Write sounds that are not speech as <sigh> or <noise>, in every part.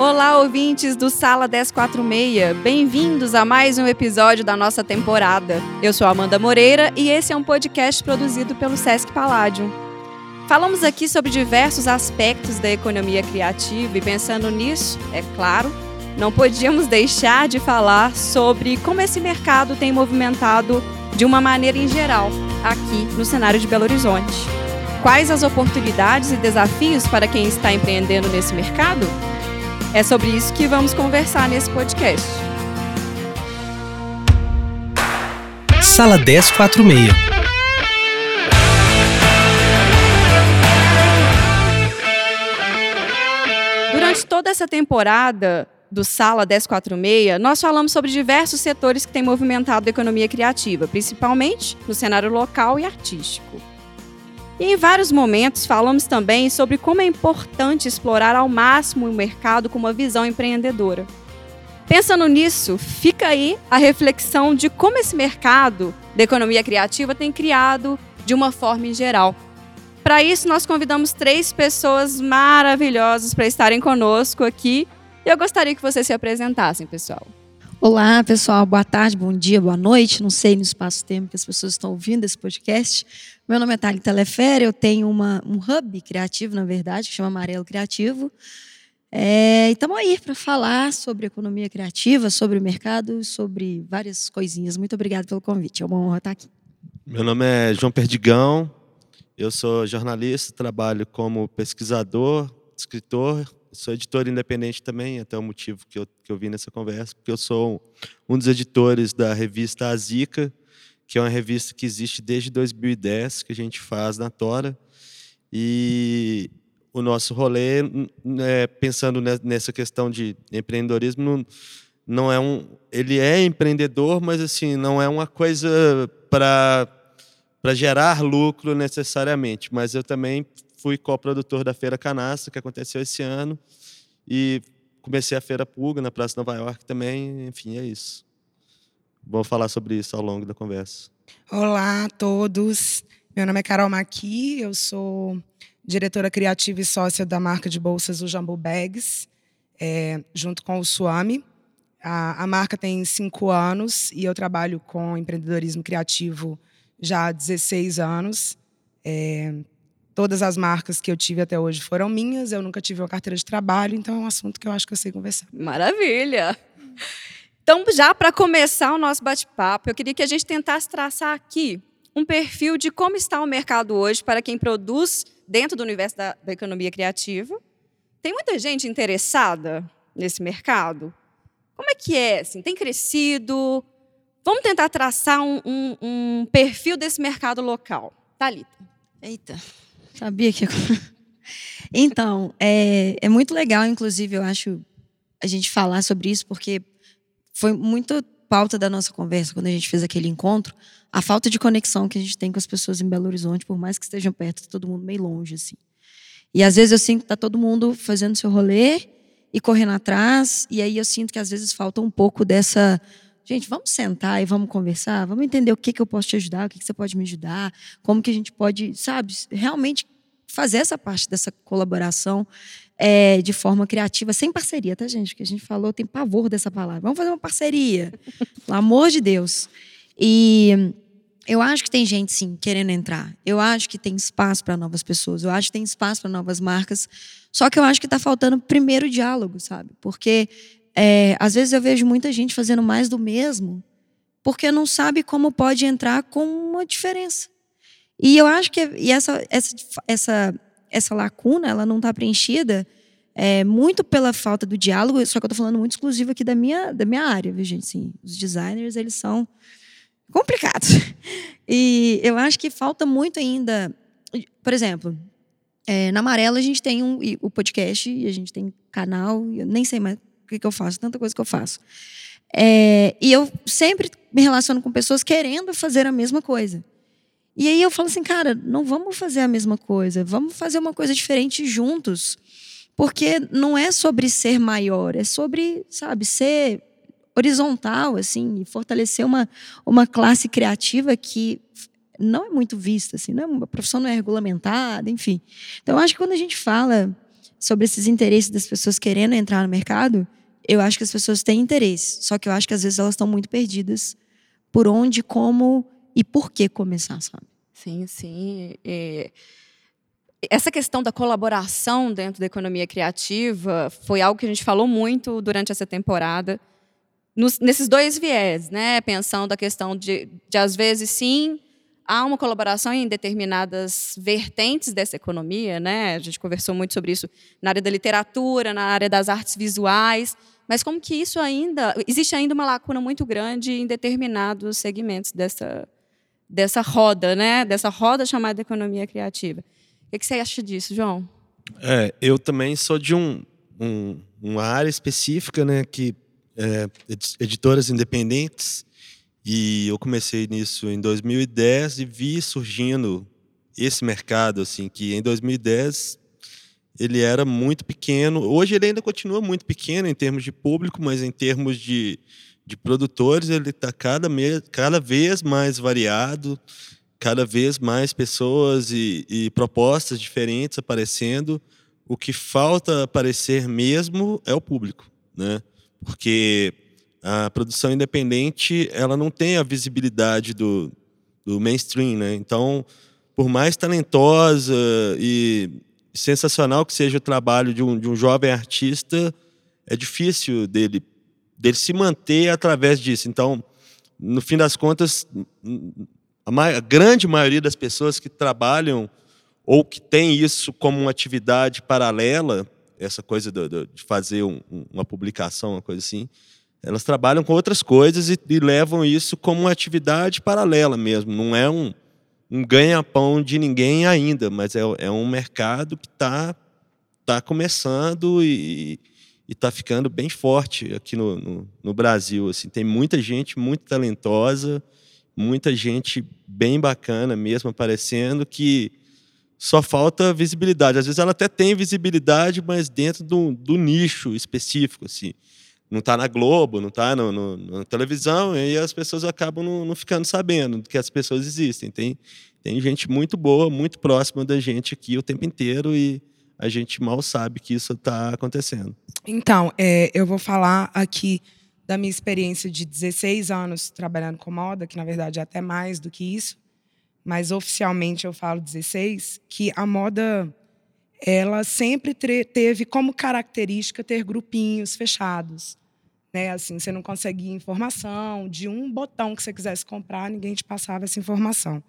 Olá, ouvintes do Sala 1046. Bem-vindos a mais um episódio da nossa temporada. Eu sou Amanda Moreira e esse é um podcast produzido pelo Sesc Palladium. Falamos aqui sobre diversos aspectos da economia criativa e pensando nisso, é claro, não podíamos deixar de falar sobre como esse mercado tem movimentado de uma maneira em geral aqui no cenário de Belo Horizonte. Quais as oportunidades e desafios para quem está empreendendo nesse mercado? É sobre isso que vamos conversar nesse podcast. Sala 1046. Durante toda essa temporada do Sala 1046, nós falamos sobre diversos setores que têm movimentado a economia criativa, principalmente no cenário local e artístico. E em vários momentos falamos também sobre como é importante explorar ao máximo o mercado com uma visão empreendedora. Pensando nisso, fica aí a reflexão de como esse mercado da economia criativa tem criado de uma forma em geral. Para isso, nós convidamos três pessoas maravilhosas para estarem conosco aqui. E eu gostaria que vocês se apresentassem, pessoal. Olá, pessoal. Boa tarde, bom dia, boa noite. Não sei no espaço-tempo que as pessoas estão ouvindo esse podcast. Meu nome é Thalita Telefere, eu tenho uma, um hub criativo, na verdade, que chama Amarelo Criativo. É, e estamos aí para falar sobre economia criativa, sobre o mercado, sobre várias coisinhas. Muito obrigada pelo convite. É uma honra estar aqui. Meu nome é João Perdigão, eu sou jornalista, trabalho como pesquisador, escritor sou editor independente também, até o motivo que eu, que eu vim nessa conversa, porque eu sou um dos editores da revista Azica, que é uma revista que existe desde 2010, que a gente faz na Tora. E o nosso rolê, é, pensando nessa questão de empreendedorismo, não, é um, ele é empreendedor, mas assim não é uma coisa para para gerar lucro necessariamente, mas eu também fui coprodutor da Feira Canastra, que aconteceu esse ano, e comecei a Feira Pulga na Praça Nova York também, enfim, é isso. Vamos falar sobre isso ao longo da conversa. Olá a todos, meu nome é Carol Maqui, eu sou diretora criativa e sócia da marca de bolsas o Jambu Bags, é, junto com o Suami. A, a marca tem cinco anos e eu trabalho com empreendedorismo criativo já há 16 anos. É, Todas as marcas que eu tive até hoje foram minhas, eu nunca tive uma carteira de trabalho, então é um assunto que eu acho que eu sei conversar. Maravilha! Então, já para começar o nosso bate-papo, eu queria que a gente tentasse traçar aqui um perfil de como está o mercado hoje para quem produz dentro do universo da, da economia criativa. Tem muita gente interessada nesse mercado? Como é que é? Assim, tem crescido? Vamos tentar traçar um, um, um perfil desse mercado local. Thalita. Eita, Sabia que. <laughs> então, é, é muito legal, inclusive, eu acho, a gente falar sobre isso, porque foi muito pauta da nossa conversa quando a gente fez aquele encontro, a falta de conexão que a gente tem com as pessoas em Belo Horizonte, por mais que estejam perto, tá todo mundo meio longe, assim. E às vezes eu sinto que tá todo mundo fazendo seu rolê e correndo atrás, e aí eu sinto que às vezes falta um pouco dessa gente, vamos sentar e vamos conversar, vamos entender o que, que eu posso te ajudar, o que, que você pode me ajudar, como que a gente pode, sabe, realmente fazer essa parte dessa colaboração é, de forma criativa, sem parceria, tá, gente? Porque a gente falou, tem pavor dessa palavra. Vamos fazer uma parceria, <laughs> pelo amor de Deus. E eu acho que tem gente, sim, querendo entrar. Eu acho que tem espaço para novas pessoas. Eu acho que tem espaço para novas marcas. Só que eu acho que está faltando primeiro diálogo, sabe? Porque é, às vezes eu vejo muita gente fazendo mais do mesmo, porque não sabe como pode entrar com uma diferença. E eu acho que e essa, essa, essa, essa lacuna ela não está preenchida é, muito pela falta do diálogo, só que eu estou falando muito exclusivo aqui da minha, da minha área, viu, gente? Sim, os designers, eles são complicados. E eu acho que falta muito ainda. Por exemplo, é, na Amarela a gente tem um, o podcast, e a gente tem canal, eu nem sei mais o que, que eu faço, tanta coisa que eu faço. É, e eu sempre me relaciono com pessoas querendo fazer a mesma coisa. E aí eu falo assim, cara, não vamos fazer a mesma coisa, vamos fazer uma coisa diferente juntos. Porque não é sobre ser maior, é sobre, sabe, ser horizontal, assim, fortalecer uma, uma classe criativa que não é muito vista, assim, não é, a profissão não é regulamentada, enfim. Então, eu acho que quando a gente fala sobre esses interesses das pessoas querendo entrar no mercado, eu acho que as pessoas têm interesse. Só que eu acho que às vezes elas estão muito perdidas por onde, como e por que começar, sabe? Sim, sim. E essa questão da colaboração dentro da economia criativa foi algo que a gente falou muito durante essa temporada, nos, nesses dois viés, né? Pensando a questão de, de, às vezes, sim, há uma colaboração em determinadas vertentes dessa economia, né? A gente conversou muito sobre isso na área da literatura, na área das artes visuais, mas como que isso ainda existe ainda uma lacuna muito grande em determinados segmentos dessa dessa roda, né? Dessa roda chamada economia criativa. O que você acha disso, João? É, eu também sou de um, um uma área específica, né? Que é, editoras independentes e eu comecei nisso em 2010 e vi surgindo esse mercado, assim, que em 2010 ele era muito pequeno. Hoje ele ainda continua muito pequeno em termos de público, mas em termos de, de produtores ele está cada, cada vez mais variado, cada vez mais pessoas e, e propostas diferentes aparecendo. O que falta aparecer mesmo é o público, né? Porque a produção independente ela não tem a visibilidade do, do mainstream, né? Então, por mais talentosa e sensacional que seja o trabalho de um, de um jovem artista, é difícil dele, dele se manter através disso. Então, no fim das contas, a, a grande maioria das pessoas que trabalham ou que tem isso como uma atividade paralela, essa coisa do, do, de fazer um, uma publicação, uma coisa assim, elas trabalham com outras coisas e, e levam isso como uma atividade paralela mesmo. Não é um, um ganha-pão de ninguém ainda, mas é, é um mercado que está tá começando e está ficando bem forte aqui no, no, no, Brasil. Assim, tem muita gente muito talentosa, muita gente bem bacana mesmo aparecendo que só falta visibilidade. Às vezes ela até tem visibilidade, mas dentro do, do nicho específico. Assim não está na Globo, não está na televisão, e as pessoas acabam não, não, ficando sabendo que as pessoas existem. Tem, tem gente muito boa, muito próxima da gente aqui o tempo inteiro e a gente mal sabe que isso está acontecendo. Então, é, eu vou falar aqui da minha experiência de 16 anos trabalhando com moda, que na verdade é até mais do que isso, mas oficialmente eu falo 16, que a moda ela sempre teve como característica ter grupinhos fechados né? Assim, você não conseguia informação de um botão que você quisesse comprar, ninguém te passava essa informação.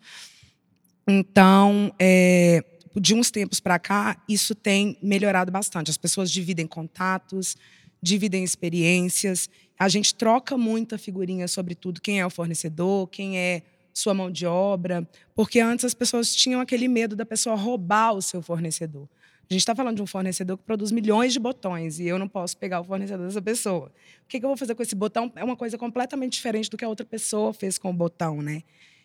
Então, é, de uns tempos para cá, isso tem melhorado bastante. As pessoas dividem contatos, dividem experiências. A gente troca muita figurinha sobre tudo, quem é o fornecedor, quem é sua mão de obra, porque antes as pessoas tinham aquele medo da pessoa roubar o seu fornecedor. A gente está falando de um fornecedor que produz milhões de botões e eu não posso pegar o fornecedor dessa pessoa. O que, que eu vou fazer com esse botão? É uma coisa completamente diferente do que a outra pessoa fez com o botão, né?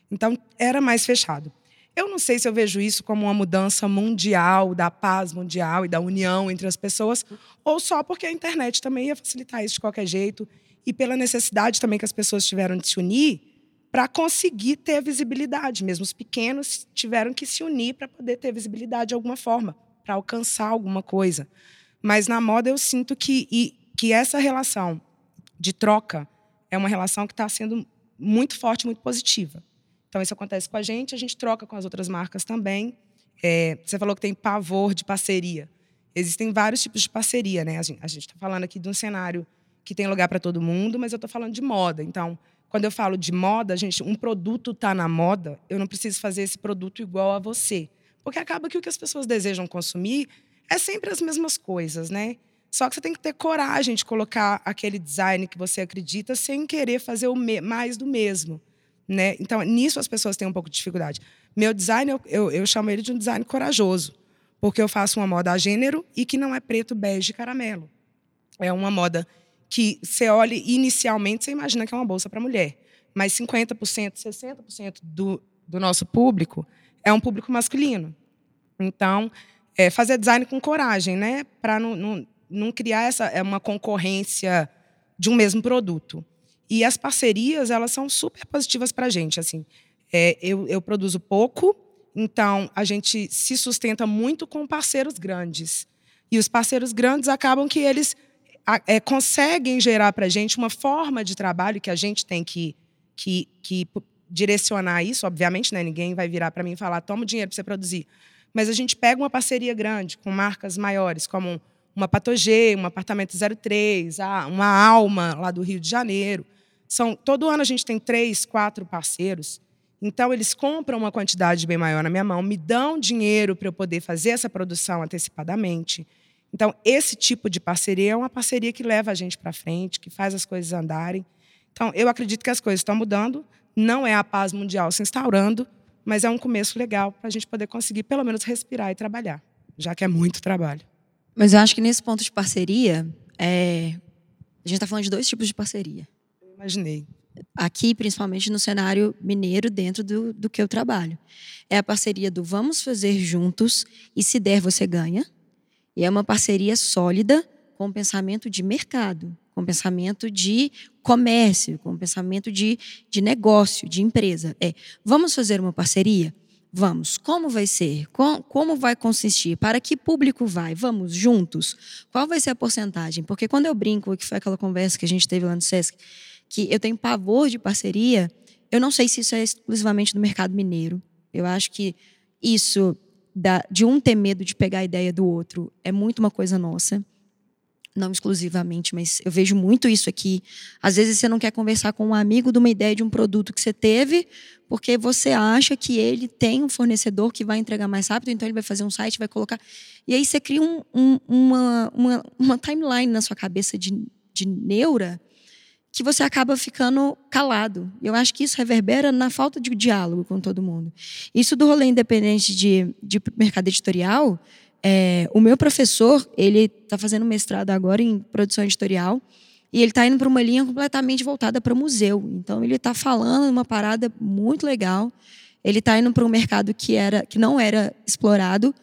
Então, era mais fechado. Eu não sei se eu vejo isso como uma mudança mundial, da paz mundial e da união entre as pessoas, ou só porque a internet também ia facilitar isso de qualquer jeito e pela necessidade também que as pessoas tiveram de se unir para conseguir ter visibilidade. Mesmo os pequenos tiveram que se unir para poder ter visibilidade de alguma forma para alcançar alguma coisa. Mas na moda eu sinto que, e, que essa relação de troca é uma relação que está sendo muito forte, muito positiva. Então isso acontece com a gente, a gente troca com as outras marcas também. É, você falou que tem pavor de parceria. Existem vários tipos de parceria, né? A gente está falando aqui de um cenário que tem lugar para todo mundo, mas eu estou falando de moda. Então, quando eu falo de moda, gente, um produto está na moda, eu não preciso fazer esse produto igual a você. Porque acaba que o que as pessoas desejam consumir é sempre as mesmas coisas, né? Só que você tem que ter coragem de colocar aquele design que você acredita sem querer fazer o mais do mesmo. Né? Então, nisso as pessoas têm um pouco de dificuldade. Meu design, eu, eu, eu chamo ele de um design corajoso, porque eu faço uma moda a gênero e que não é preto, bege e caramelo. É uma moda que você olha inicialmente, você imagina que é uma bolsa para mulher. Mas 50%, 60% do, do nosso público é um público masculino. Então, é, fazer design com coragem, né? Para não, não, não, criar essa é uma concorrência de um mesmo produto. E as parcerias, elas são super positivas para a gente. Assim, é, eu, eu produzo pouco, então a gente se sustenta muito com parceiros grandes. E os parceiros grandes acabam que eles é, conseguem gerar para a gente uma forma de trabalho que a gente tem que, que, que direcionar isso, obviamente, né? ninguém vai virar para mim e falar, toma o dinheiro para você produzir. Mas a gente pega uma parceria grande com marcas maiores, como uma Patogê, um Apartamento 03, ah, uma Alma, lá do Rio de Janeiro. São, todo ano a gente tem três, quatro parceiros. Então, eles compram uma quantidade bem maior na minha mão, me dão dinheiro para eu poder fazer essa produção antecipadamente. Então, esse tipo de parceria é uma parceria que leva a gente para frente, que faz as coisas andarem. Então, eu acredito que as coisas estão mudando. Não é a paz mundial se instaurando, mas é um começo legal para a gente poder conseguir, pelo menos, respirar e trabalhar, já que é muito trabalho. Mas eu acho que nesse ponto de parceria, é... a gente está falando de dois tipos de parceria. Imaginei. Aqui, principalmente no cenário mineiro, dentro do, do que eu trabalho. É a parceria do vamos fazer juntos e se der, você ganha e é uma parceria sólida com pensamento de mercado, com pensamento de comércio, com pensamento de, de negócio, de empresa. É, vamos fazer uma parceria? Vamos. Como vai ser? Como vai consistir? Para que público vai? Vamos juntos? Qual vai ser a porcentagem? Porque quando eu brinco, que foi aquela conversa que a gente teve lá no SESC, que eu tenho pavor de parceria, eu não sei se isso é exclusivamente do mercado mineiro. Eu acho que isso da, de um ter medo de pegar a ideia do outro é muito uma coisa nossa. Não exclusivamente, mas eu vejo muito isso aqui. Às vezes você não quer conversar com um amigo de uma ideia de um produto que você teve, porque você acha que ele tem um fornecedor que vai entregar mais rápido, então ele vai fazer um site, vai colocar. E aí você cria um, um, uma, uma, uma timeline na sua cabeça de, de neura que você acaba ficando calado. Eu acho que isso reverbera na falta de diálogo com todo mundo. Isso do rolê independente de, de mercado editorial, é, o meu professor, ele está fazendo mestrado agora em produção editorial, e ele está indo para uma linha completamente voltada para museu. Então, ele está falando uma parada muito legal. Ele está indo para um mercado que, era, que não era explorado,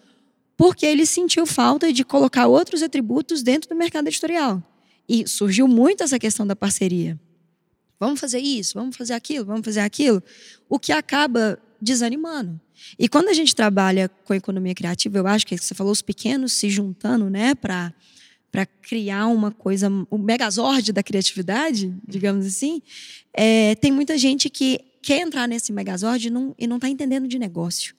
porque ele sentiu falta de colocar outros atributos dentro do mercado editorial. E surgiu muito essa questão da parceria. Vamos fazer isso, vamos fazer aquilo, vamos fazer aquilo. O que acaba desanimando. E quando a gente trabalha com economia criativa, eu acho que você falou os pequenos se juntando, né, para para criar uma coisa, o megazord da criatividade, digamos assim, é, tem muita gente que quer entrar nesse megazord e não está entendendo de negócio.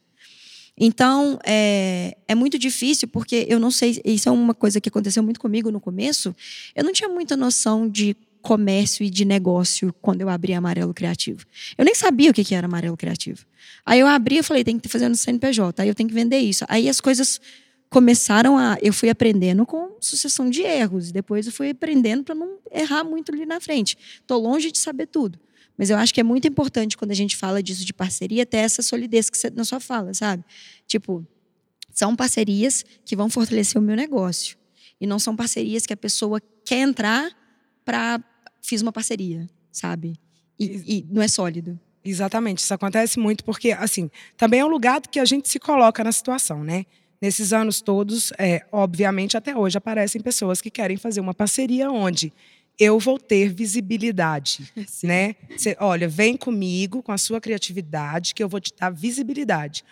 Então, é, é muito difícil, porque eu não sei, isso é uma coisa que aconteceu muito comigo no começo, eu não tinha muita noção de comércio e de negócio quando eu abri Amarelo Criativo. Eu nem sabia o que era Amarelo Criativo. Aí eu abri e falei, tem que fazer no CNPJ, aí eu tenho que vender isso. Aí as coisas começaram a. Eu fui aprendendo com sucessão de erros, depois eu fui aprendendo para não errar muito ali na frente. Estou longe de saber tudo. Mas eu acho que é muito importante quando a gente fala disso de parceria ter essa solidez que você na sua fala, sabe? Tipo, são parcerias que vão fortalecer o meu negócio. E não são parcerias que a pessoa quer entrar para fiz uma parceria, sabe? E, e, não é sólido. Exatamente, isso acontece muito porque, assim, também é um lugar que a gente se coloca na situação, né? Nesses anos todos, é, obviamente, até hoje aparecem pessoas que querem fazer uma parceria onde eu vou ter visibilidade, <laughs> Sim. né? Cê, olha, vem comigo com a sua criatividade que eu vou te dar visibilidade.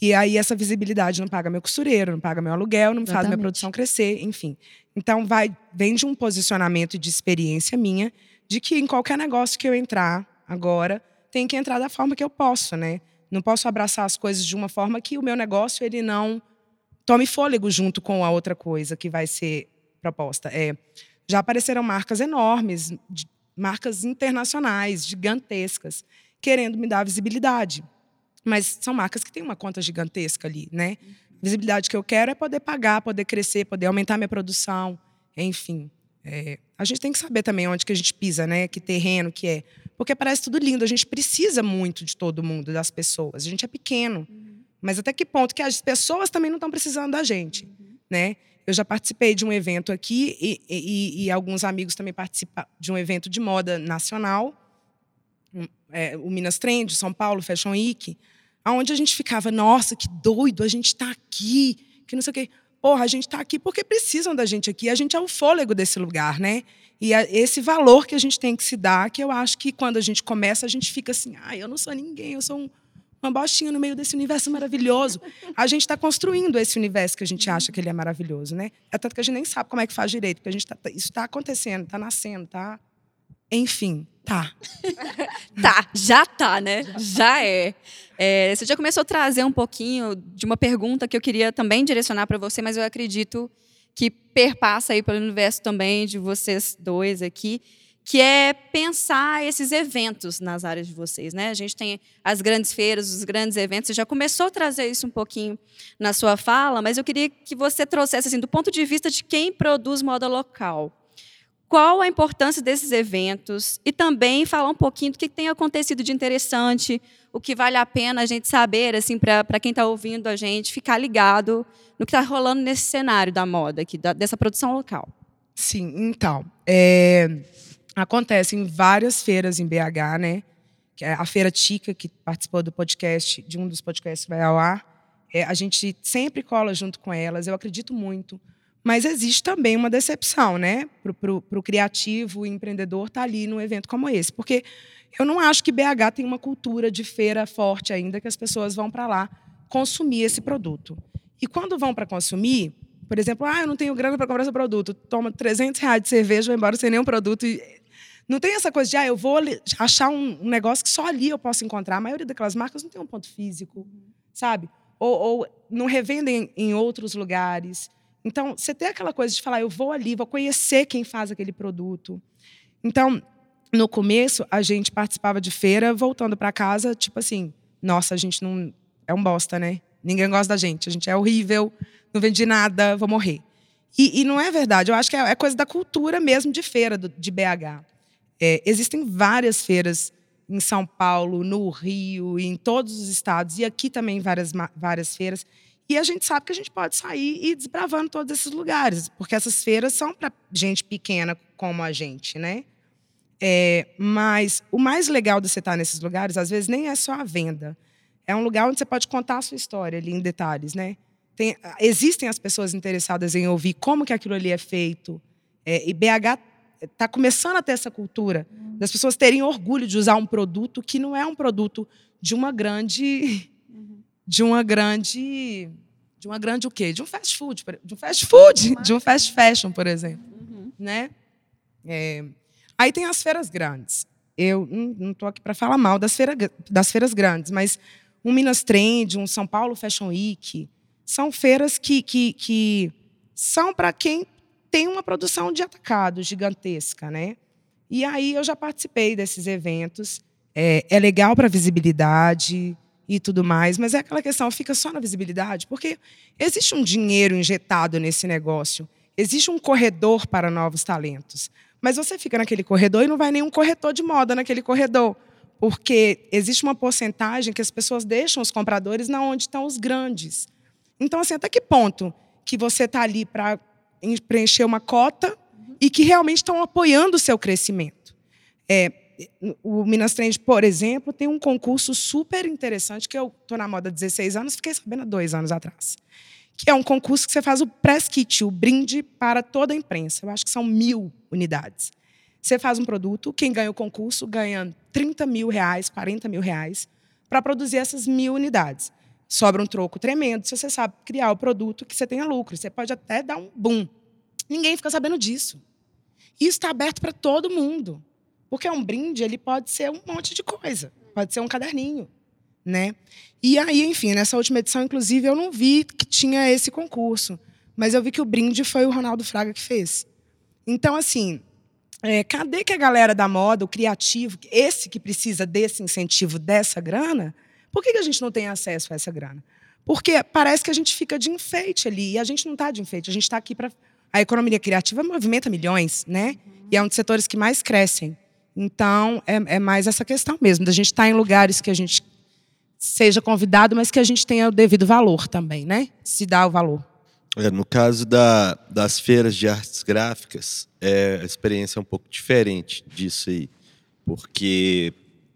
E aí essa visibilidade não paga meu costureiro, não paga meu aluguel, não Exatamente. faz minha produção crescer, enfim. Então vai vem de um posicionamento de experiência minha de que em qualquer negócio que eu entrar agora, tem que entrar da forma que eu posso, né? Não posso abraçar as coisas de uma forma que o meu negócio ele não tome fôlego junto com a outra coisa que vai ser proposta. É, já apareceram marcas enormes, marcas internacionais, gigantescas, querendo me dar visibilidade. Mas são marcas que têm uma conta gigantesca ali, né? Visibilidade que eu quero é poder pagar, poder crescer, poder aumentar minha produção, enfim. É, a gente tem que saber também onde que a gente pisa, né? Que terreno que é. Porque parece tudo lindo, a gente precisa muito de todo mundo, das pessoas. A gente é pequeno. Uhum. Mas até que ponto que as pessoas também não estão precisando da gente, uhum. né? Eu já participei de um evento aqui e, e, e alguns amigos também participam de um evento de moda nacional, é, o Minas Trend, São Paulo Fashion Week, aonde a gente ficava, nossa, que doido, a gente está aqui, que não sei o quê. Porra, a gente está aqui porque precisam da gente aqui. A gente é o fôlego desse lugar, né? E é esse valor que a gente tem que se dar, que eu acho que quando a gente começa, a gente fica assim, ah, eu não sou ninguém, eu sou um uma bostinha no meio desse universo maravilhoso. A gente está construindo esse universo que a gente acha que ele é maravilhoso, né? É tanto que a gente nem sabe como é que faz direito, porque a gente tá, isso está acontecendo, está nascendo, tá? Enfim, tá. <laughs> tá, já tá, né? Já é. é. Você já começou a trazer um pouquinho de uma pergunta que eu queria também direcionar para você, mas eu acredito que perpassa aí pelo universo também de vocês dois aqui, que é pensar esses eventos nas áreas de vocês, né? A gente tem as grandes feiras, os grandes eventos. Você já começou a trazer isso um pouquinho na sua fala, mas eu queria que você trouxesse assim do ponto de vista de quem produz moda local. Qual a importância desses eventos e também falar um pouquinho do que tem acontecido de interessante, o que vale a pena a gente saber, assim, para quem está ouvindo a gente, ficar ligado no que está rolando nesse cenário da moda, aqui, da, dessa produção local. Sim, então. É acontece em várias feiras em BH, né? Que é a Feira Tica, que participou do podcast, de um dos podcasts que vai ao ar. É, a gente sempre cola junto com elas, eu acredito muito. Mas existe também uma decepção, né? Para o criativo e empreendedor estar tá ali num evento como esse. Porque eu não acho que BH tem uma cultura de feira forte ainda, que as pessoas vão para lá consumir esse produto. E quando vão para consumir, por exemplo, ah, eu não tenho grana para comprar esse produto, toma 300 reais de cerveja, vai embora sem nenhum produto. E não tem essa coisa de, ah, eu vou achar um, negócio que só ali eu posso encontrar. A maioria daquelas marcas não tem um ponto físico, sabe? Ou, ou não revendem em outros lugares. Então, você tem aquela coisa de falar, eu vou ali, vou conhecer quem faz aquele produto. Então, no começo, a gente participava de feira, voltando para casa, tipo assim, nossa, a gente não. É um bosta, né? Ninguém gosta da gente, a gente é horrível, não vende nada, vou morrer. E, e não é verdade, eu acho que é, é coisa da cultura mesmo de feira do, de BH. É, existem várias feiras em São Paulo, no Rio, em todos os estados, e aqui também várias, várias feiras. E a gente sabe que a gente pode sair e ir desbravando todos esses lugares, porque essas feiras são para gente pequena como a gente, né? É, mas o mais legal de você estar nesses lugares, às vezes, nem é só a venda. É um lugar onde você pode contar a sua história ali em detalhes, né? Tem, existem as pessoas interessadas em ouvir como que aquilo ali é feito. É, e BH está começando a ter essa cultura das pessoas terem orgulho de usar um produto que não é um produto de uma grande de uma grande de uma grande o quê? De um fast food, de um fast food, de um fast fashion, por exemplo, uhum. né? É, aí tem as feiras grandes. Eu não estou aqui para falar mal das, feira, das feiras grandes, mas um Minas Trend, um São Paulo Fashion Week, são feiras que, que, que são para quem tem uma produção de atacado gigantesca, né? E aí eu já participei desses eventos. É, é legal para visibilidade e tudo mais, mas é aquela questão, fica só na visibilidade, porque existe um dinheiro injetado nesse negócio, existe um corredor para novos talentos. Mas você fica naquele corredor e não vai nenhum corretor de moda naquele corredor, porque existe uma porcentagem que as pessoas deixam os compradores na onde estão os grandes. Então, assim, até que ponto que você está ali para preencher uma cota e que realmente estão apoiando o seu crescimento. É, o Minas Trend, por exemplo, tem um concurso super interessante que eu estou na moda há 16 anos, fiquei sabendo há dois anos atrás. Que é um concurso que você faz o press kit, o brinde para toda a imprensa. Eu acho que são mil unidades. Você faz um produto, quem ganha o concurso ganha 30 mil reais, 40 mil reais, para produzir essas mil unidades sobra um troco tremendo se você sabe criar o produto que você tenha lucro. Você pode até dar um boom. Ninguém fica sabendo disso. Isso está aberto para todo mundo. Porque um brinde, ele pode ser um monte de coisa. Pode ser um caderninho, né? E aí, enfim, nessa última edição, inclusive, eu não vi que tinha esse concurso. Mas eu vi que o brinde foi o Ronaldo Fraga que fez. Então, assim, é, cadê que a galera da moda, o criativo, esse que precisa desse incentivo, dessa grana, por que, que a gente não tem acesso a essa grana? Porque parece que a gente fica de enfeite ali, e a gente não está de enfeite, a gente está aqui para. A economia criativa movimenta milhões, né? E é um dos setores que mais crescem. Então, é, é mais essa questão mesmo, da gente estar tá em lugares que a gente seja convidado, mas que a gente tenha o devido valor também, né? Se dá o valor. É, no caso da, das feiras de artes gráficas, é, a experiência é um pouco diferente disso aí, porque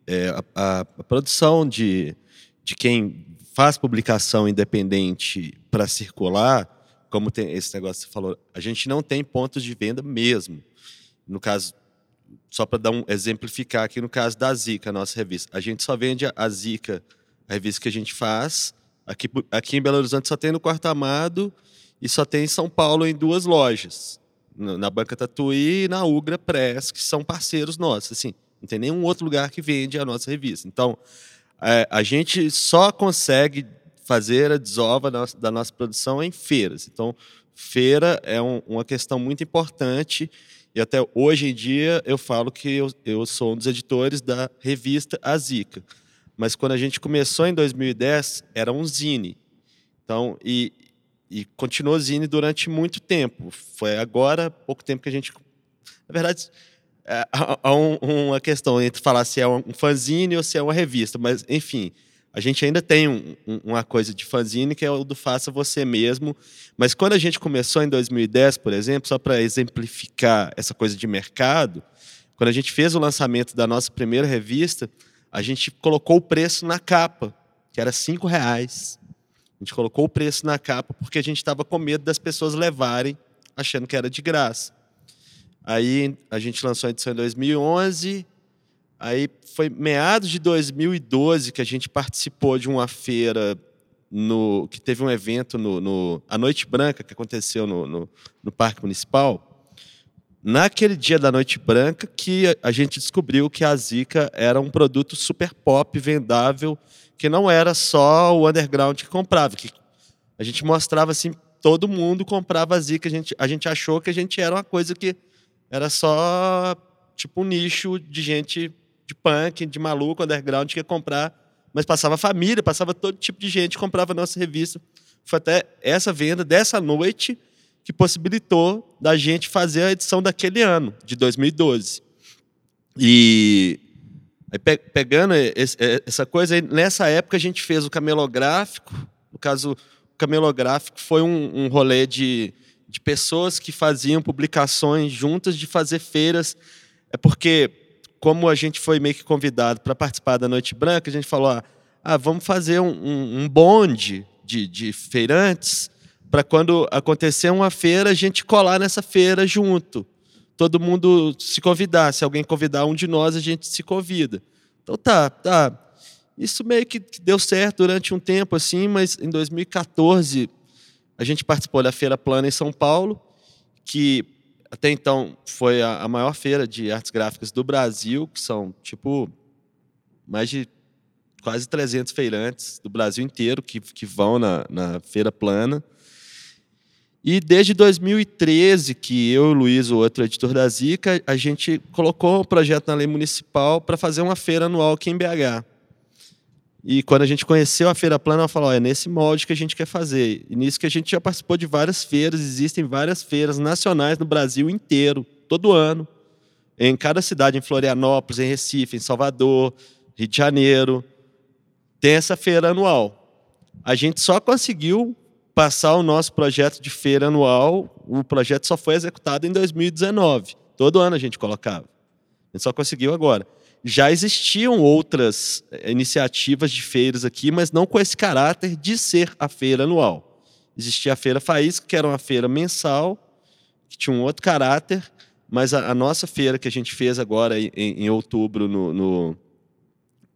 é, a, a, produção de, de quem faz publicação independente para circular, como tem esse negócio que você falou, a gente não tem pontos de venda mesmo. No caso, só para dar um exemplificar aqui no caso da Zica, nossa revista, a gente só vende a Zica a revista que a gente faz. Aqui, aqui em Belo Horizonte só tem no Quarto Amado e só tem em São Paulo em duas lojas. Na Banca Tatuí e na Ugra Press, que são parceiros nossos. Assim, não tem nenhum outro lugar que vende a nossa revista. Então, é, a gente só consegue fazer a desova da nossa produção em feiras. Então, feira é um, uma questão muito importante e até hoje em dia eu falo que eu, eu sou um dos editores da revista A Zica. Mas quando a gente começou em 2010, era um zine. Então, e, e continuou zine durante muito tempo. Foi agora, pouco tempo que a gente. Na verdade, é, há um, uma questão entre falar se é um fanzine ou se é uma revista, mas, enfim, a gente ainda tem um, um, uma coisa de fanzine que é o do faça você mesmo. Mas quando a gente começou em 2010, por exemplo, só para exemplificar essa coisa de mercado, quando a gente fez o lançamento da nossa primeira revista, a gente colocou o preço na capa, que era cinco reais. A gente colocou o preço na capa porque a gente estava com medo das pessoas levarem achando que era de graça. Aí a gente lançou a edição em 2011, Aí foi meados de 2012 que a gente participou de uma feira no, que teve um evento no, no a Noite Branca que aconteceu no, no, no, Parque Municipal. Naquele dia da Noite Branca que a gente descobriu que a Zika era um produto super pop, vendável, que não era só o underground que comprava, que a gente mostrava assim, todo mundo comprava a Zika, a gente, a gente achou que a gente era uma coisa que era só tipo um nicho de gente de punk, de maluco, underground, que ia comprar, mas passava família, passava todo tipo de gente, comprava nossa revista. Foi até essa venda dessa noite que possibilitou da gente fazer a edição daquele ano, de 2012. E aí, pegando essa coisa, nessa época a gente fez o camelográfico. No caso, o camelográfico foi um, um rolê de, de pessoas que faziam publicações juntas, de fazer feiras. É porque como a gente foi meio que convidado para participar da Noite Branca, a gente falou: ah, ah vamos fazer um, um, um bonde de, de feirantes para quando acontecer uma feira, a gente colar nessa feira junto. Todo mundo se convidar. Se alguém convidar um de nós, a gente se convida. Então tá, tá. Isso meio que deu certo durante um tempo, assim, mas em 2014 a gente participou da Feira Plana em São Paulo, que até então foi a, maior feira de artes gráficas do Brasil, que são tipo mais de quase 300 feirantes do Brasil inteiro que, que vão na, na feira plana. E desde 2013, que eu o Luiz, o outro editor da Zica, a gente colocou um projeto na lei municipal para fazer uma feira anual aqui em BH. E quando a gente conheceu a Feira Plana, ela falou: é nesse molde que a gente quer fazer. E nisso que a gente já participou de várias feiras, existem várias feiras nacionais no Brasil inteiro, todo ano. Em cada cidade, em Florianópolis, em Recife, em Salvador, Rio de Janeiro, tem essa feira anual. A gente só conseguiu passar o nosso projeto de feira anual, o projeto só foi executado em 2019. Todo ano a gente colocava. A gente só conseguiu agora já existiam outras eh, iniciativas de feiras aqui, mas não com esse caráter de ser a feira anual. Existia a Feira Faísca, que era uma feira mensal, que tinha um outro caráter, mas a, a nossa feira que a gente fez agora em, em outubro no, no,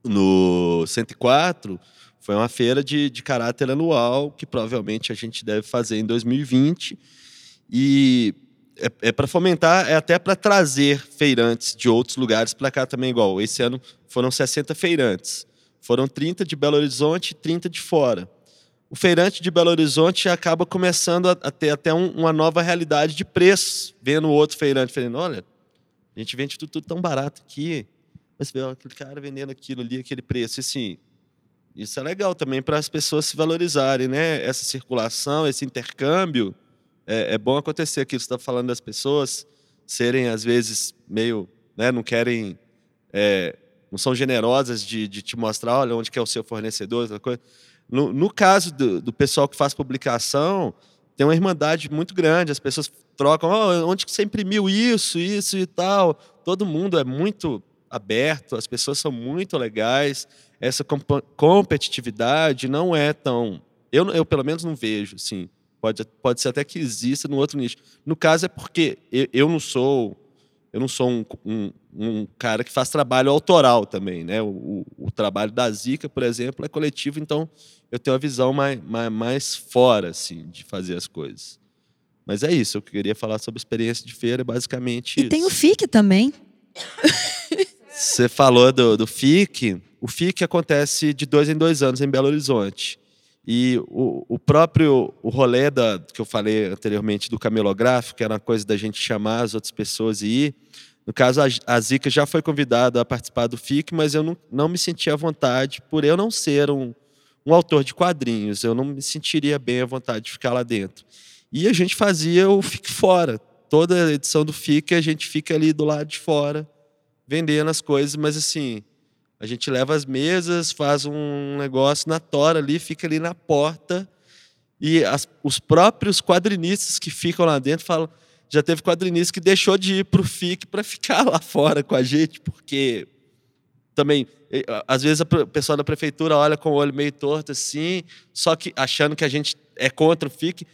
no 104 foi uma feira de, de caráter anual, que provavelmente a gente deve fazer em 2020. E é, é para fomentar, é até para trazer feirantes de outros lugares para cá também, igual. Esse ano foram 60 feirantes. Foram 30 de Belo Horizonte e 30 de fora. O feirante de Belo Horizonte acaba começando a, a ter até um, uma nova realidade de preços, vendo o outro feirante falando: olha, a gente vende tudo, tudo tão barato aqui, mas vê aquele cara vendendo aquilo ali, aquele preço. E, assim, isso é legal também para as pessoas se valorizarem, né? Essa circulação, esse intercâmbio é, é bom acontecer aquilo que você está falando das pessoas serem, às vezes, meio. Né, não querem. É, não são generosas de, de, te mostrar, olha, onde que é o seu fornecedor, outra coisa. No, no caso do, do, pessoal que faz publicação, tem uma irmandade muito grande, as pessoas trocam, oh, onde que você imprimiu isso, isso e tal. Todo mundo é muito aberto, as pessoas são muito legais, essa competitividade não é tão. Eu, eu pelo menos não vejo, assim. Pode, pode ser até que exista no outro nicho. No caso é porque eu, eu não sou eu não sou um, um, um, cara que faz trabalho autoral também, né? O, o, o, trabalho da Zica, por exemplo, é coletivo, então eu tenho uma visão mais, mais, mais fora, assim, de fazer as coisas. Mas é isso, eu queria falar sobre experiência de feira, basicamente E isso. tem o FIC também. Você falou do, do FIC. O FIC acontece de dois em dois anos em Belo Horizonte. E o, o próprio o rolê da, que eu falei anteriormente do camelográfico, que era uma coisa da gente chamar as outras pessoas e ir. No caso, a, a Zica já foi convidada a participar do FIC, mas eu não, não me sentia à vontade por eu não ser um, um autor de quadrinhos. Eu não me sentiria bem à vontade de ficar lá dentro. E a gente fazia o FIC fora. Toda edição do FIC a gente fica ali do lado de fora, vendendo as coisas, mas assim, a gente leva as mesas, faz um negócio na tora ali, fica ali na porta. E as, os próprios quadrinistas que ficam lá dentro falam. Já teve quadrinista que deixou de ir para o FIC para ficar lá fora com a gente, porque também, às vezes, a pessoa da prefeitura olha com o olho meio torto assim, só que achando que a gente é contra o FIC.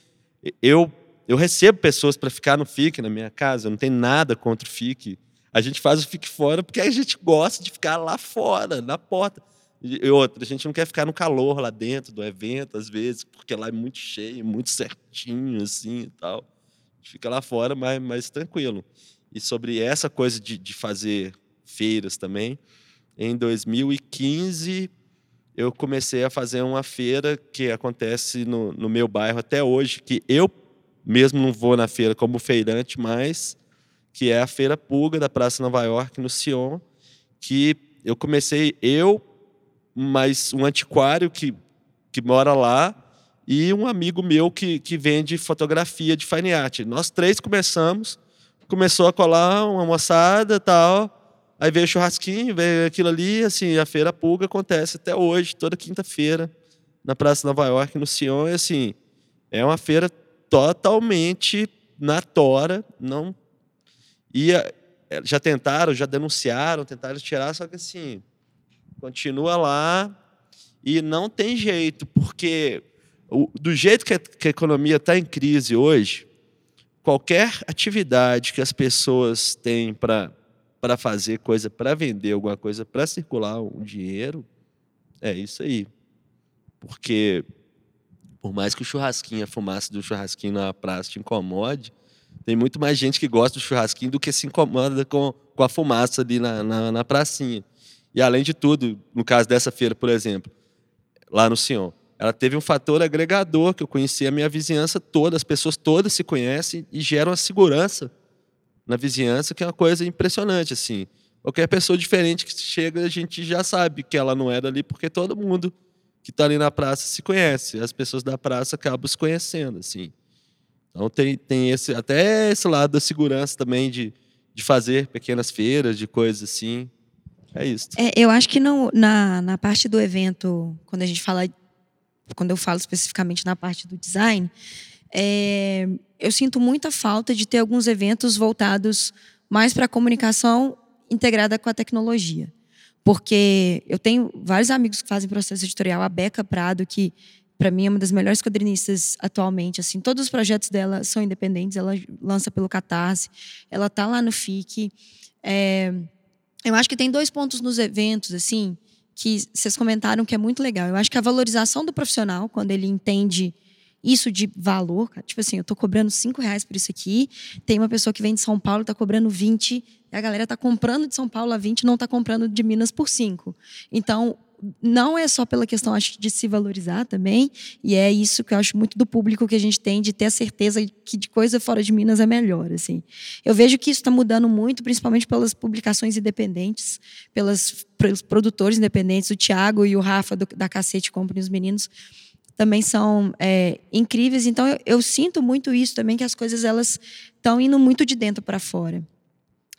Eu, eu recebo pessoas para ficar no FIC na minha casa, eu não tenho nada contra o FIC. A gente faz o fique fora porque a gente gosta de ficar lá fora, na porta. E outra, a gente não quer ficar no calor lá dentro do evento, às vezes, porque lá é muito cheio, muito certinho, assim e tal. A gente fica lá fora, mas mais tranquilo. E sobre essa coisa de, de fazer feiras também, em 2015 eu comecei a fazer uma feira que acontece no, no meu bairro até hoje, que eu mesmo não vou na feira como feirante, mas que é a Feira Pulga da Praça Nova York, no Sion, que eu comecei, eu, mais um antiquário que, que mora lá, e um amigo meu que, que vende fotografia de fine art. Nós três começamos, começou a colar uma moçada tal, aí veio churrasquinho, veio aquilo ali, assim, a Feira Pulga acontece até hoje, toda quinta-feira, na Praça Nova York, no Sion, e assim, é uma feira totalmente na tora, não e eh, já tentaram, já denunciaram, tentaram tirar, só que assim, continua lá e não tem jeito, porque do jeito que a, economia está em crise hoje, qualquer atividade que as pessoas têm para para fazer coisa, para vender alguma coisa, para circular um dinheiro, é isso aí. Porque por mais que o churrasquinho, a fumaça do churrasquinho na praça te incomode, tem muito mais gente que gosta do churrasquinho do que se incomoda com, com a fumaça ali na, na, na pracinha. E além de tudo, no caso dessa feira, por exemplo, lá no Sion, ela teve um fator agregador que eu conheci a minha vizinhança toda, as pessoas todas se conhecem e geram uma segurança na vizinhança que é uma coisa impressionante assim. Qualquer pessoa diferente que chega, a gente já sabe que ela não é dali porque todo mundo que está ali na praça se conhece. As pessoas da praça acabam se conhecendo assim. Então tem, tem esse, até esse lado da segurança também de, de fazer pequenas feiras, de coisas assim. É isso. É, eu acho que no, na, na parte do evento, quando a gente fala, quando eu falo especificamente na parte do design, é, eu sinto muita falta de ter alguns eventos voltados mais para a comunicação integrada com a tecnologia. Porque eu tenho vários amigos que fazem processo editorial, a Beca Prado, que para mim é uma das melhores quadrinistas atualmente. Assim, todos os projetos dela são independentes. Ela lança pelo Catarse, ela tá lá no FIC. É, eu acho que tem dois pontos nos eventos assim que vocês comentaram que é muito legal. Eu acho que a valorização do profissional quando ele entende isso de valor, tipo assim, eu tô cobrando cinco reais por isso aqui, tem uma pessoa que vem de São Paulo tá cobrando 20, e a galera tá comprando de São Paulo a 20, não tá comprando de Minas por 5. Então, não é só pela questão acho, de se valorizar também, e é isso que eu acho muito do público que a gente tem, de ter a certeza que de coisa fora de Minas é melhor. Assim. Eu vejo que isso está mudando muito, principalmente pelas publicações independentes, pelas, pelos produtores independentes, o Thiago e o Rafa do, da Cacete Compre os Meninos também são é, incríveis. Então eu, eu, sinto muito isso também, que as coisas elas estão indo muito de dentro para fora.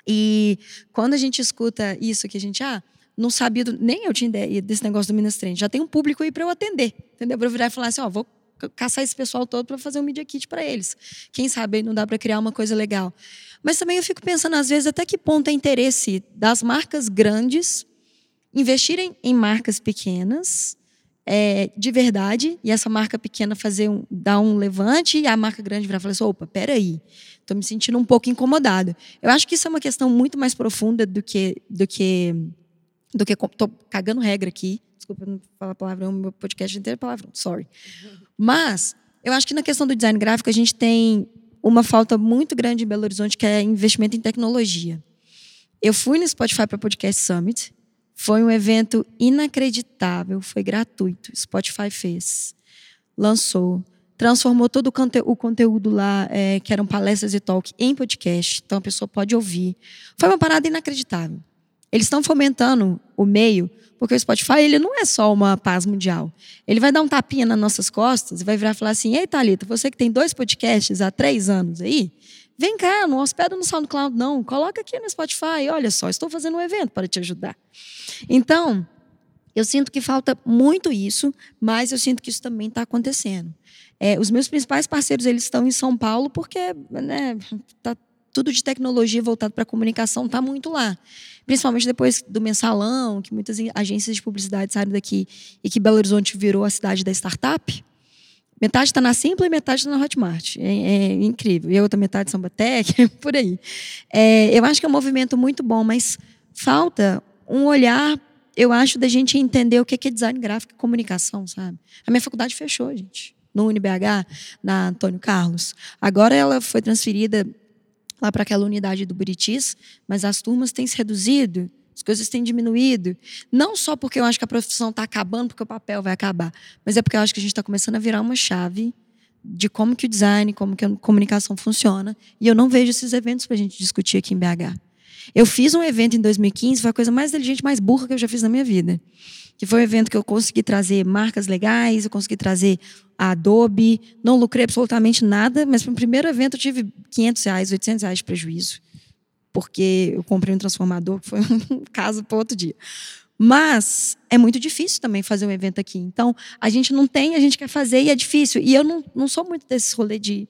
E quando a gente escuta isso, que a gente, ah, não sabia, do, nem eu tinha ideia desse negócio do Minas Trend. Já tem um público aí para eu atender, entendeu? Para eu virar e falar assim, ó, vou caçar esse pessoal todo para fazer um media kit para eles. Quem sabe não dá para criar uma coisa legal. Mas também eu fico pensando às vezes até que ponto é interesse das marcas grandes investirem em marcas pequenas é, de verdade e essa marca pequena fazer um, dar um levante e a marca grande virar e falar assim, opa, peraí, Estou me sentindo um pouco incomodada. Eu acho que isso é uma questão muito mais profunda do que do que do que tô cagando regra aqui. Desculpa não falar palavrão, meu podcast inteiro é palavrão, sorry. Mas eu acho que na questão do design gráfico a gente tem uma falta muito grande em Belo Horizonte que é investimento em tecnologia. Eu fui no Spotify para Podcast Summit. Foi um evento inacreditável, foi gratuito. Spotify fez, lançou transformou todo o, conte o conteúdo lá, é, que eram palestras e talk, em podcast. Então a pessoa pode ouvir. Foi uma parada inacreditável. Eles estão fomentando o meio, porque o Spotify ele não é só uma paz mundial. Ele vai dar um tapinha nas nossas costas e vai virar e falar assim: Ei, Thalita, você que tem dois podcasts há três anos aí, vem cá, não hospeda no SoundCloud, não. Coloca aqui no Spotify. Olha só, estou fazendo um evento para te ajudar. Então, eu sinto que falta muito isso, mas eu sinto que isso também está acontecendo. É, os meus principais parceiros eles estão em São Paulo porque né, tá tudo de tecnologia voltado para comunicação está muito lá. Principalmente depois do mensalão, que muitas agências de publicidade saíram daqui e que Belo Horizonte virou a cidade da startup. Metade está na Simpla e metade está na Hotmart. É, é, incrível. E a outra metade Samba Tech, <laughs> por aí. É, eu acho que é um movimento muito bom, mas falta um olhar eu acho da gente entender o que é design gráfico e comunicação, sabe? A minha faculdade fechou, gente, no UniBH, na Antônio Carlos. Agora ela foi transferida lá para aquela unidade do Buritis, mas as turmas têm se reduzido, as coisas têm diminuído. Não só porque eu acho que a profissão está acabando, porque o papel vai acabar, mas é porque eu acho que a gente está começando a virar uma chave de como que o design, como que a comunicação funciona, e eu não vejo esses eventos para a gente discutir aqui em BH. Eu fiz um evento em 2015, foi a coisa mais inteligente, mais burra que eu já fiz na minha vida. Que foi um evento que eu consegui trazer marcas legais, eu consegui trazer a Adobe, não lucrei absolutamente nada, mas para o primeiro evento eu tive 500 reais, 800 reais de prejuízo. Porque eu comprei um transformador, que foi <laughs> um caso para outro dia. Mas é muito difícil também fazer um evento aqui. Então, a gente não tem, a gente quer fazer e é difícil. E eu não, não sou muito desse rolê de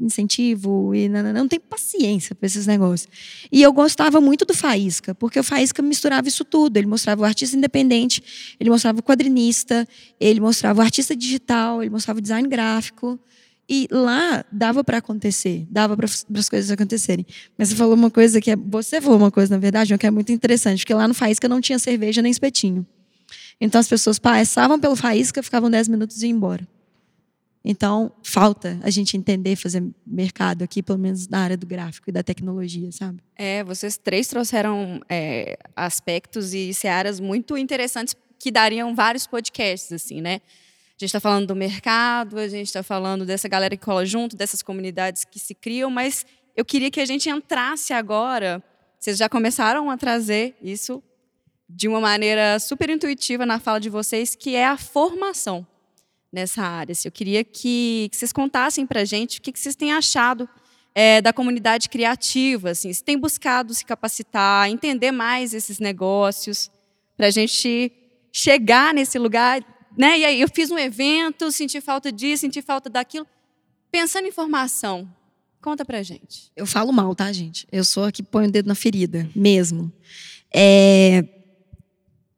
incentivo e não, não tem paciência para esses negócios. E eu gostava muito do Faísca, porque o Faísca misturava isso tudo. Ele mostrava o artista independente, ele mostrava o quadrinista, ele mostrava o artista digital, ele mostrava o design gráfico. E lá dava para acontecer, dava para as coisas acontecerem. Mas você falou uma coisa que é. Você falou uma coisa, na verdade, que é muito interessante, porque lá no Faísca não tinha cerveja nem espetinho. Então as pessoas passavam pelo Faísca, ficavam 10 minutos e iam embora. Então, falta a gente entender fazer mercado aqui, pelo menos na área do gráfico e da tecnologia, sabe? É, vocês três trouxeram é, aspectos e searas muito interessantes que dariam vários podcasts, assim, né? A gente está falando do mercado, a gente está falando dessa galera que cola junto, dessas comunidades que se criam, mas eu queria que a gente entrasse agora. Vocês já começaram a trazer isso de uma maneira super intuitiva na fala de vocês, que é a formação nessa área. Assim, eu queria que, que vocês contassem para a gente o que, que vocês têm achado é, da comunidade criativa, assim, se tem buscado se capacitar, entender mais esses negócios, para a gente chegar nesse lugar. Né? E aí eu fiz um evento, senti falta disso, senti falta daquilo. Pensando em formação, conta pra gente. Eu falo mal, tá, gente? Eu sou a que põe o dedo na ferida, mesmo. É...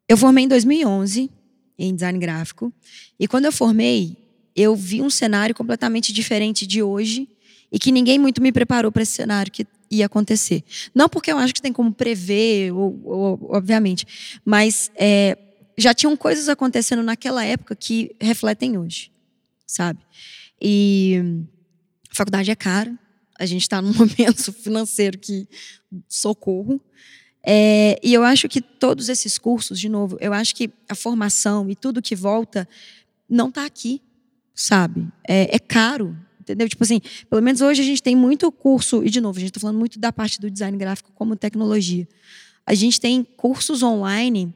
Eu formei em 2011 em design gráfico. E quando eu formei, eu vi um cenário completamente diferente de hoje e que ninguém muito me preparou para esse cenário que ia acontecer. Não porque eu acho que tem como prever, ou, ou, obviamente, mas é, já tinham coisas acontecendo naquela época que refletem hoje, sabe? E a faculdade é cara, a gente está num <laughs> momento financeiro que socorro. É, e eu acho que todos esses cursos, de novo, eu acho que a formação e tudo que volta não está aqui, sabe? É, é, caro, entendeu? Tipo assim, pelo menos hoje a gente tem muito curso, e de novo, a gente está falando muito da parte do design gráfico como tecnologia. A gente tem cursos online,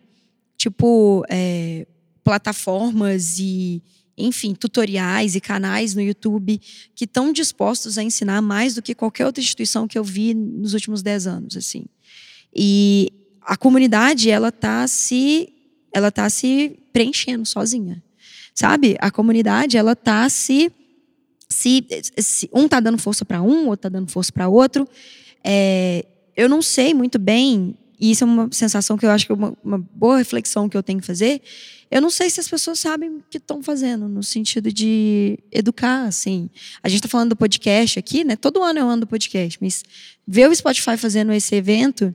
tipo, é, plataformas e, enfim, tutoriais e canais no YouTube que estão dispostos a ensinar mais do que qualquer outra instituição que eu vi nos últimos dez anos, assim. E a comunidade, ela tá se ela tá se preenchendo sozinha. Sabe? A comunidade, ela tá se se, se um tá dando força para um, outro tá dando força para outro. É, eu não sei muito bem e isso é uma sensação que eu acho que é uma, uma boa reflexão que eu tenho que fazer. Eu não sei se as pessoas sabem o que estão fazendo, no sentido de educar, assim. A gente está falando do podcast aqui, né? Todo ano eu ando podcast, mas ver o Spotify fazendo esse evento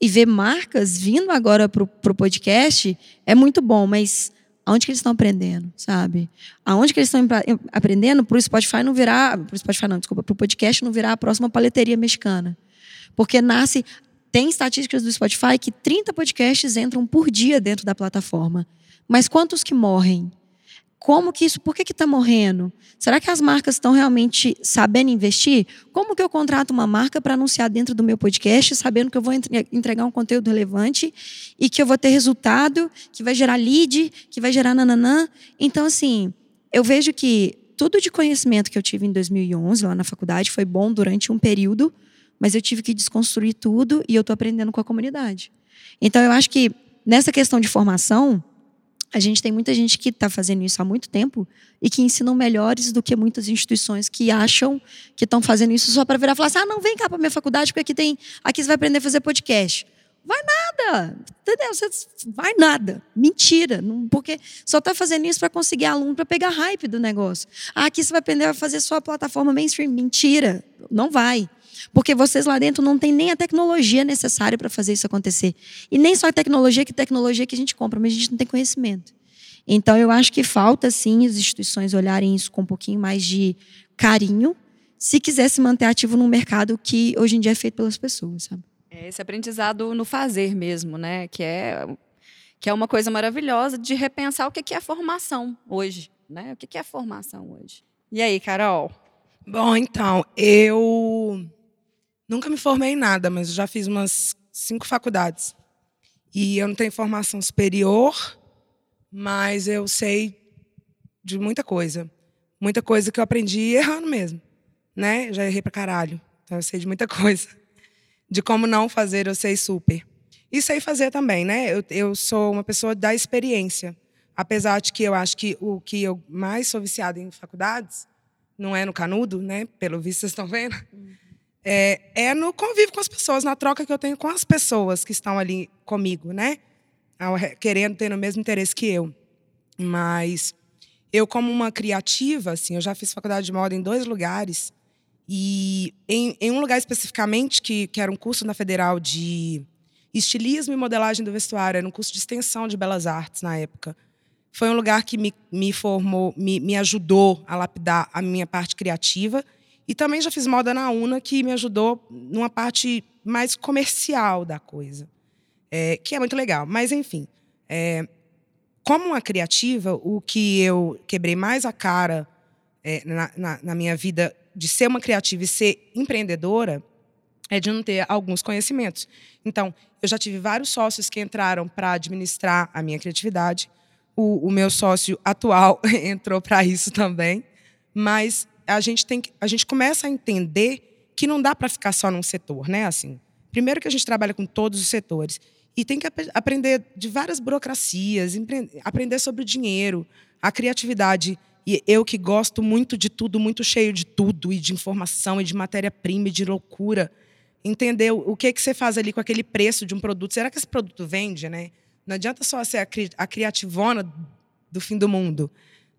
e ver marcas vindo agora para o podcast é muito bom, mas aonde que eles estão aprendendo, sabe? Aonde que eles estão aprendendo para o Spotify não virar, para o Spotify não, desculpa, para o podcast não virar a próxima paleteria mexicana. Porque nasce, tem estatísticas do Spotify que 30 podcasts entram por dia dentro da plataforma. Mas quantos que morrem? Como que isso, por que está morrendo? Será que as marcas estão realmente sabendo investir? Como que eu contrato uma marca para anunciar dentro do meu podcast, sabendo que eu vou entregar um conteúdo relevante e que eu vou ter resultado, que vai gerar lead, que vai gerar nananã? Então, assim, eu vejo que tudo de conhecimento que eu tive em 2011 lá na faculdade foi bom durante um período, mas eu tive que desconstruir tudo e eu estou aprendendo com a comunidade. Então, eu acho que nessa questão de formação, a gente tem muita gente que está fazendo isso há muito tempo e que ensinam melhores do que muitas instituições que acham que estão fazendo isso só para virar e falar assim: ah, não, vem cá para minha faculdade, porque aqui tem. Aqui você vai aprender a fazer podcast. Vai nada, entendeu? Você vai nada. Mentira. Não, porque só está fazendo isso para conseguir aluno, para pegar hype do negócio. Ah, aqui você vai aprender a fazer sua plataforma mainstream. Mentira. Não vai. Porque vocês lá dentro não têm nem a tecnologia necessária para fazer isso acontecer. E nem só a tecnologia, que tecnologia que a gente compra, mas a gente não tem conhecimento. Então, eu acho que falta, sim, as instituições olharem isso com um pouquinho mais de carinho, se quiser se manter ativo num mercado que hoje em dia é feito pelas pessoas, sabe? É esse aprendizado no fazer mesmo, né? Que é, que é uma coisa maravilhosa de repensar o que é a formação hoje, né? O que é a formação hoje. E aí, Carol? Bom, então, eu Nunca me formei em nada, mas já fiz umas cinco faculdades. E eu não tenho formação superior, mas eu sei de muita coisa. Muita coisa que eu aprendi errando mesmo. Né? Já errei pra caralho. Então eu sei de muita <laughs> coisa. De como não fazer, eu sei super. E sei fazer também, né? Eu, eu sou uma pessoa da experiência. Apesar de que eu acho que o que eu mais sou viciada em faculdades não é no canudo, né? Pelo visto, vocês estão vendo. Uhum é, é no convívio com as pessoas, na troca que eu tenho com as pessoas que estão ali comigo, né? Querendo ter o mesmo interesse que eu. Mas eu, como uma criativa, assim, eu já fiz faculdade de moda em dois lugares. E em, em um lugar especificamente, que, que era um curso na Federal de estilismo e modelagem do vestuário, era um curso de extensão de belas artes na época. Foi um lugar que me, me formou, me, me ajudou a lapidar a minha parte criativa e também já fiz moda na UNA, que me ajudou numa parte mais comercial da coisa, é, que é muito legal. Mas, enfim, é, como uma criativa, o que eu quebrei mais a cara é, na, na, na minha vida de ser uma criativa e ser empreendedora é de não ter alguns conhecimentos. Então, eu já tive vários sócios que entraram para administrar a minha criatividade. O, o meu sócio atual <laughs> entrou para isso também. Mas a gente tem a gente começa a entender que não dá para ficar só num setor, né? Assim, primeiro que a gente trabalha com todos os setores e tem que ap aprender de várias burocracias, aprender sobre o dinheiro, a criatividade. E eu que gosto muito de tudo, muito cheio de tudo e de informação e de matéria-prima e de loucura, entender o que que você faz ali com aquele preço de um produto. Será que esse produto vende, né? Não adianta só ser a, cri a criativona do fim do mundo.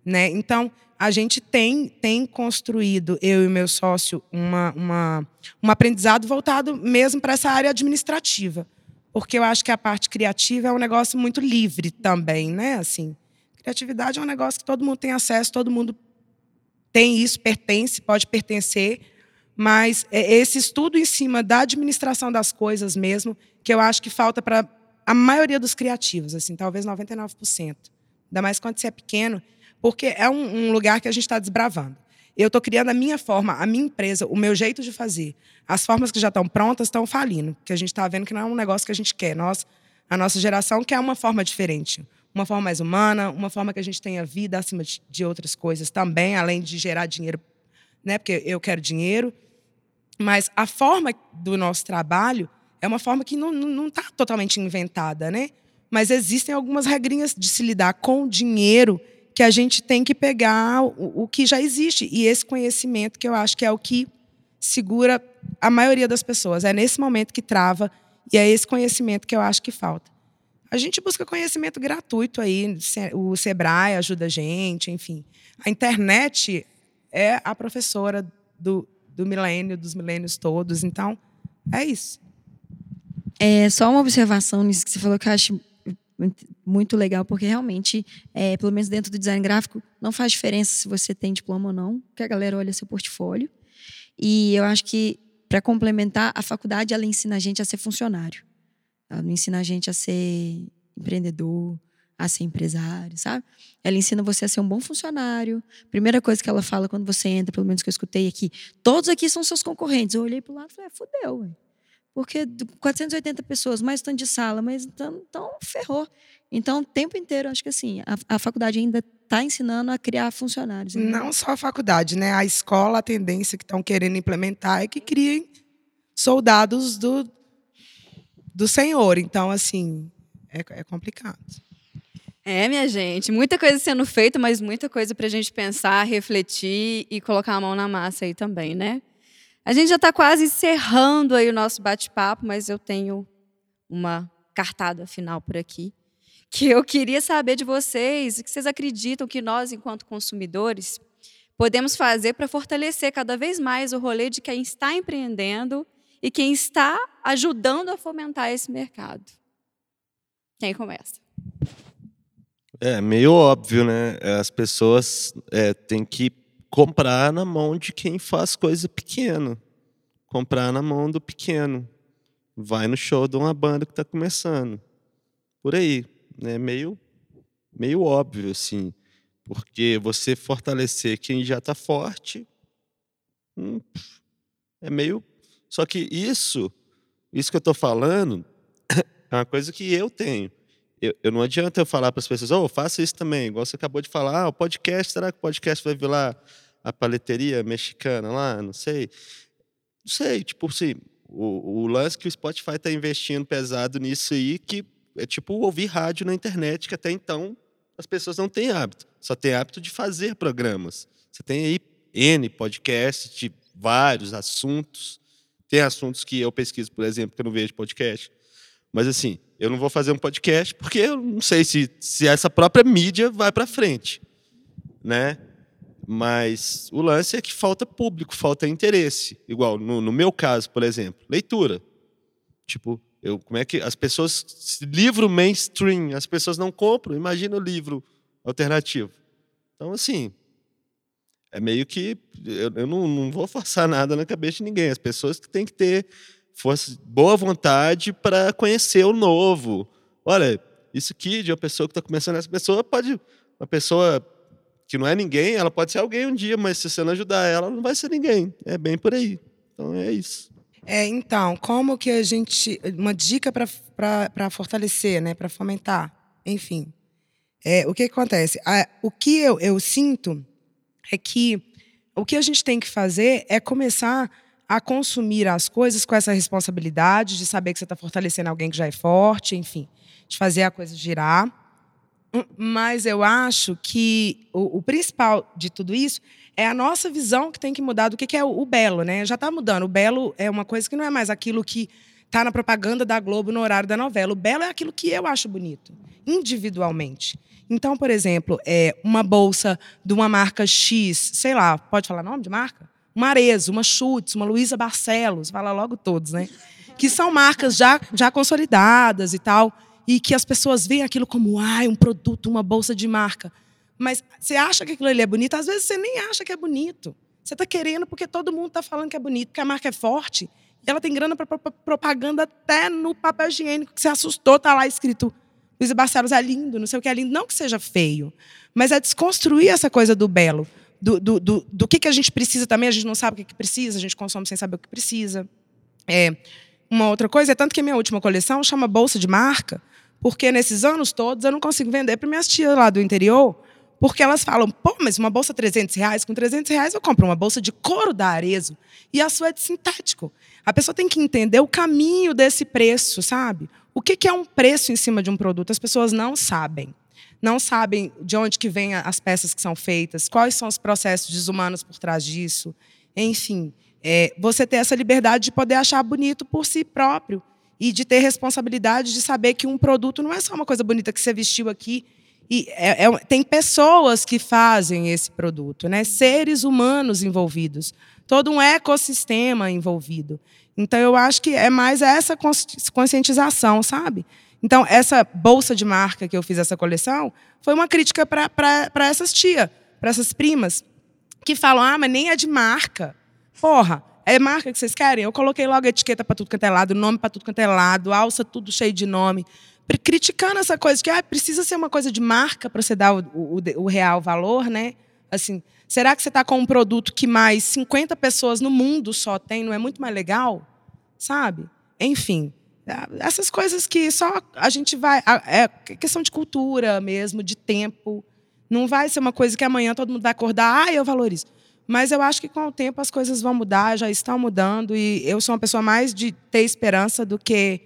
Né? Então, a gente tem, tem construído, eu e meu sócio, uma, uma, um aprendizado voltado mesmo para essa área administrativa. Porque eu acho que a parte criativa é um negócio muito livre também, né? Assim, criatividade é um negócio que todo mundo tem acesso, todo mundo tem isso, pertence, pode pertencer, mas é esse estudo em cima da administração das coisas mesmo, que eu acho que falta para a maioria dos criativos, assim, talvez 99%. Ainda mais quando você é pequeno porque é um, um lugar que a gente está desbravando. Eu estou criando a minha forma, a minha empresa, o meu jeito de fazer. As formas que já estão prontas estão falindo, porque a gente está vendo que não é um negócio que a gente quer. Nós, a nossa geração quer uma forma diferente, uma forma mais humana, uma forma que a gente tenha vida acima de, outras coisas também, além de gerar dinheiro, né? Porque eu quero dinheiro. Mas a forma do nosso trabalho é uma forma que não está totalmente inventada, né? Mas existem algumas regrinhas de se lidar com o dinheiro que a gente tem que pegar o, o, que já existe e esse conhecimento que eu acho que é o que segura a maioria das pessoas. É nesse momento que trava E é esse conhecimento que eu acho que falta. A gente busca conhecimento gratuito aí, o Sebrae ajuda a gente, enfim. A internet é a professora do, do milênio, dos milênios todos. Então, é isso. É só uma observação nisso que você falou que eu acho muito legal, porque realmente, é, pelo menos dentro do design gráfico, não faz diferença se você tem diploma ou não, que a galera olha seu portfólio. E eu acho que, para complementar, a faculdade ela ensina a gente a ser funcionário. Ela não ensina a gente a ser empreendedor, a ser empresário, sabe? Ela ensina você a ser um bom funcionário. Primeira coisa que ela fala quando você entra, pelo menos que eu escutei aqui, todos aqui são seus concorrentes. Eu olhei para o lado e falei, é, fudeu. Porque 480 pessoas, mais tanto de sala, mas então, então ferrou. Então, o tempo inteiro, acho que assim, a, a faculdade ainda está ensinando a criar funcionários. Né? Não só a faculdade, né? A escola, a tendência que estão querendo implementar é que criem soldados do, do Senhor. Então, assim, é, é complicado. É, minha gente, muita coisa sendo feita, mas muita coisa para a gente pensar, refletir e colocar a mão na massa aí também, né? A gente já está quase encerrando aí o nosso bate-papo, mas eu tenho uma cartada final por aqui, que eu queria saber de vocês, o que vocês acreditam que nós, enquanto consumidores, podemos fazer para fortalecer cada vez mais o rolê de quem está empreendendo e quem está ajudando a fomentar esse mercado. Quem começa? É meio óbvio, né? As pessoas é, têm que comprar na mão de quem faz coisa pequena. Comprar na mão do pequeno. Vai no show de uma banda que está começando. Por aí. É meio, meio óbvio, assim. Porque você fortalecer quem já está forte hum, é meio. Só que isso, isso que eu estou falando, <coughs> é uma coisa que eu tenho eu, eu, não adianta eu falar para as pessoas, oh, faça isso também, igual você acabou de falar, ah, o podcast, será que o podcast vai vir lá a paleteria mexicana lá? Não sei. Não sei, tipo assim, o, o lance que o Spotify está investindo pesado nisso aí, que é tipo ouvir rádio na internet, que até então as pessoas não têm hábito. Só têm hábito de fazer programas. Você tem aí N podcasts de vários assuntos. Tem assuntos que eu pesquiso, por exemplo, que eu não vejo podcast. Mas assim, eu não vou fazer um podcast porque eu não sei se, se essa própria mídia vai para frente, né? Mas o lance é que falta público, falta interesse. Igual no, no meu caso, por exemplo, leitura. Tipo, eu, como é que as pessoas livro mainstream, as pessoas não compram. Imagina o livro alternativo. Então assim, é meio que eu, eu não, não vou forçar nada na cabeça de ninguém. As pessoas que têm que ter fosse boa vontade para conhecer o novo. Olha, isso aqui de uma pessoa que está começando, essa pessoa pode. Uma pessoa que não é ninguém, ela pode ser alguém um dia, mas se você não ajudar ela, não vai ser ninguém. É bem por aí. Então é isso. É, então, como que a gente. Uma dica para fortalecer, né, para fomentar, enfim. É, o que, acontece? A, o que eu, eu sinto é que o que a gente tem que fazer é começar a consumir as coisas com essa responsabilidade de saber que você está fortalecendo alguém que já é forte, enfim, de fazer a coisa girar. Mas eu acho que o, o principal de tudo isso é a nossa visão que tem que mudar do que, que é o, o belo, né? Já está mudando. O belo é uma coisa que não é mais aquilo que está na propaganda da Globo no horário da novela. O belo é aquilo que eu acho bonito, individualmente. Então, por exemplo, é uma bolsa de uma marca X, sei lá, pode falar nome de marca? uma Arezzo, uma Schutz, uma Luísa Barcelos, fala logo todos, né? Que são marcas já, já consolidadas e tal, e que as pessoas veem aquilo como ah, um produto, uma bolsa de marca. Mas você acha que aquilo ali é bonito? Às vezes você nem acha que é bonito. Você está querendo porque todo mundo está falando que é bonito, porque a marca é forte. E ela tem grana para propaganda até no papel higiênico, que você assustou, tá lá escrito Luísa Barcelos é lindo, não sei o que é lindo. Não que seja feio, mas é desconstruir essa coisa do belo do, do, do, do que, que a gente precisa também, a gente não sabe o que, que precisa, a gente consome sem saber o que precisa. É, uma outra coisa é tanto que a minha última coleção chama Bolsa de Marca, porque nesses anos todos eu não consigo vender para minhas tias lá do interior, porque elas falam, pô, mas uma bolsa 300 reais, com 300 reais eu compro uma bolsa de couro da Arezo e a sua é de sintético. A pessoa tem que entender o caminho desse preço, sabe? O que, é um preço em cima de um produto? As pessoas não sabem não sabem de onde que vêm as peças que são feitas, quais são os processos desumanos por trás disso. Enfim, é, você ter essa liberdade de poder achar bonito por si próprio e de ter responsabilidade de saber que um produto não é só uma coisa bonita que você vestiu aqui. E é, é, tem pessoas que fazem esse produto, né? seres humanos envolvidos, todo um ecossistema envolvido. Então, eu acho que é mais essa conscientização, sabe? Então, essa bolsa de marca que eu fiz essa coleção foi uma crítica para essas tia, para essas primas, que falam: ah, mas nem é de marca. Porra, é marca que vocês querem? Eu coloquei logo etiqueta para tudo quanto é lado, nome para tudo quanto é lado, alça tudo cheio de nome. Criticando essa coisa que ah, precisa ser uma coisa de marca para você dar o, o, o, real valor, né? Assim, será que você está com um produto que mais 50 pessoas no mundo só tem? Não é muito mais legal? Sabe? Enfim, essas coisas que só a gente vai. É questão de cultura mesmo, de tempo. Não vai ser uma coisa que amanhã todo mundo vai acordar, ah, eu valorizo. Mas eu acho que com o tempo as coisas vão mudar, já estão mudando, e eu sou uma pessoa mais de ter esperança do que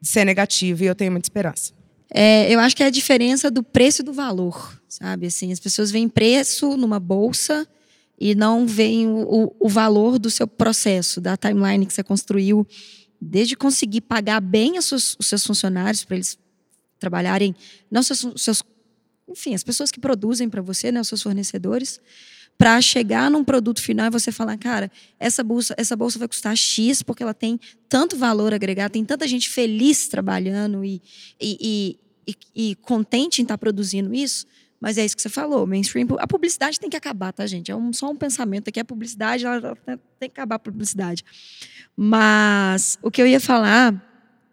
de ser negativa, e eu tenho muita esperança. É, eu acho que é a diferença do preço e do valor, sabe? Assim, as pessoas veem preço numa bolsa e não veem o, o, o valor do seu processo, da timeline que você construiu, desde conseguir pagar bem os seus, os seus funcionários para eles trabalharem, não seus, seus, enfim, as pessoas que produzem para você, né, os seus fornecedores, para chegar num produto final e você falar, cara, essa bolsa, essa bolsa vai custar X porque ela tem tanto valor agregado, tem tanta gente feliz trabalhando e, e, e, e contente em estar tá produzindo isso. Mas é isso que você falou, mainstream. A publicidade tem que acabar, tá, gente? É um, só um pensamento aqui. A publicidade, ela, tem que acabar a publicidade. Mas o que eu ia falar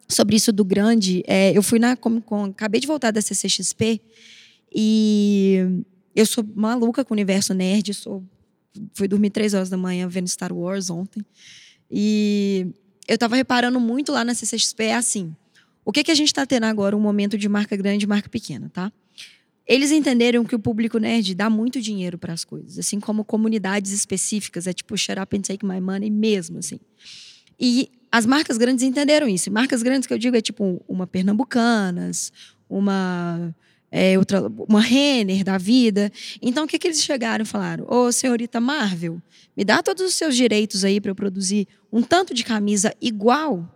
sobre isso do grande, é, eu fui na Comic Con, acabei de voltar da CCXP e eu sou maluca com o universo nerd, sou fui dormir três horas da manhã vendo Star Wars ontem. E eu estava reparando muito lá na CCXP, é assim, o que, que a gente está tendo agora? Um momento de marca grande e marca pequena, tá? Eles entenderam que o público nerd dá muito dinheiro para as coisas, assim como comunidades específicas, é tipo shut up and take my money mesmo, assim. E as marcas grandes entenderam isso. Marcas grandes que eu digo é tipo uma Pernambucanas, uma é, outra, uma Renner da vida. Então, o que, que eles chegaram e falaram? Ô, senhorita Marvel, me dá todos os seus direitos aí para eu produzir um tanto de camisa igual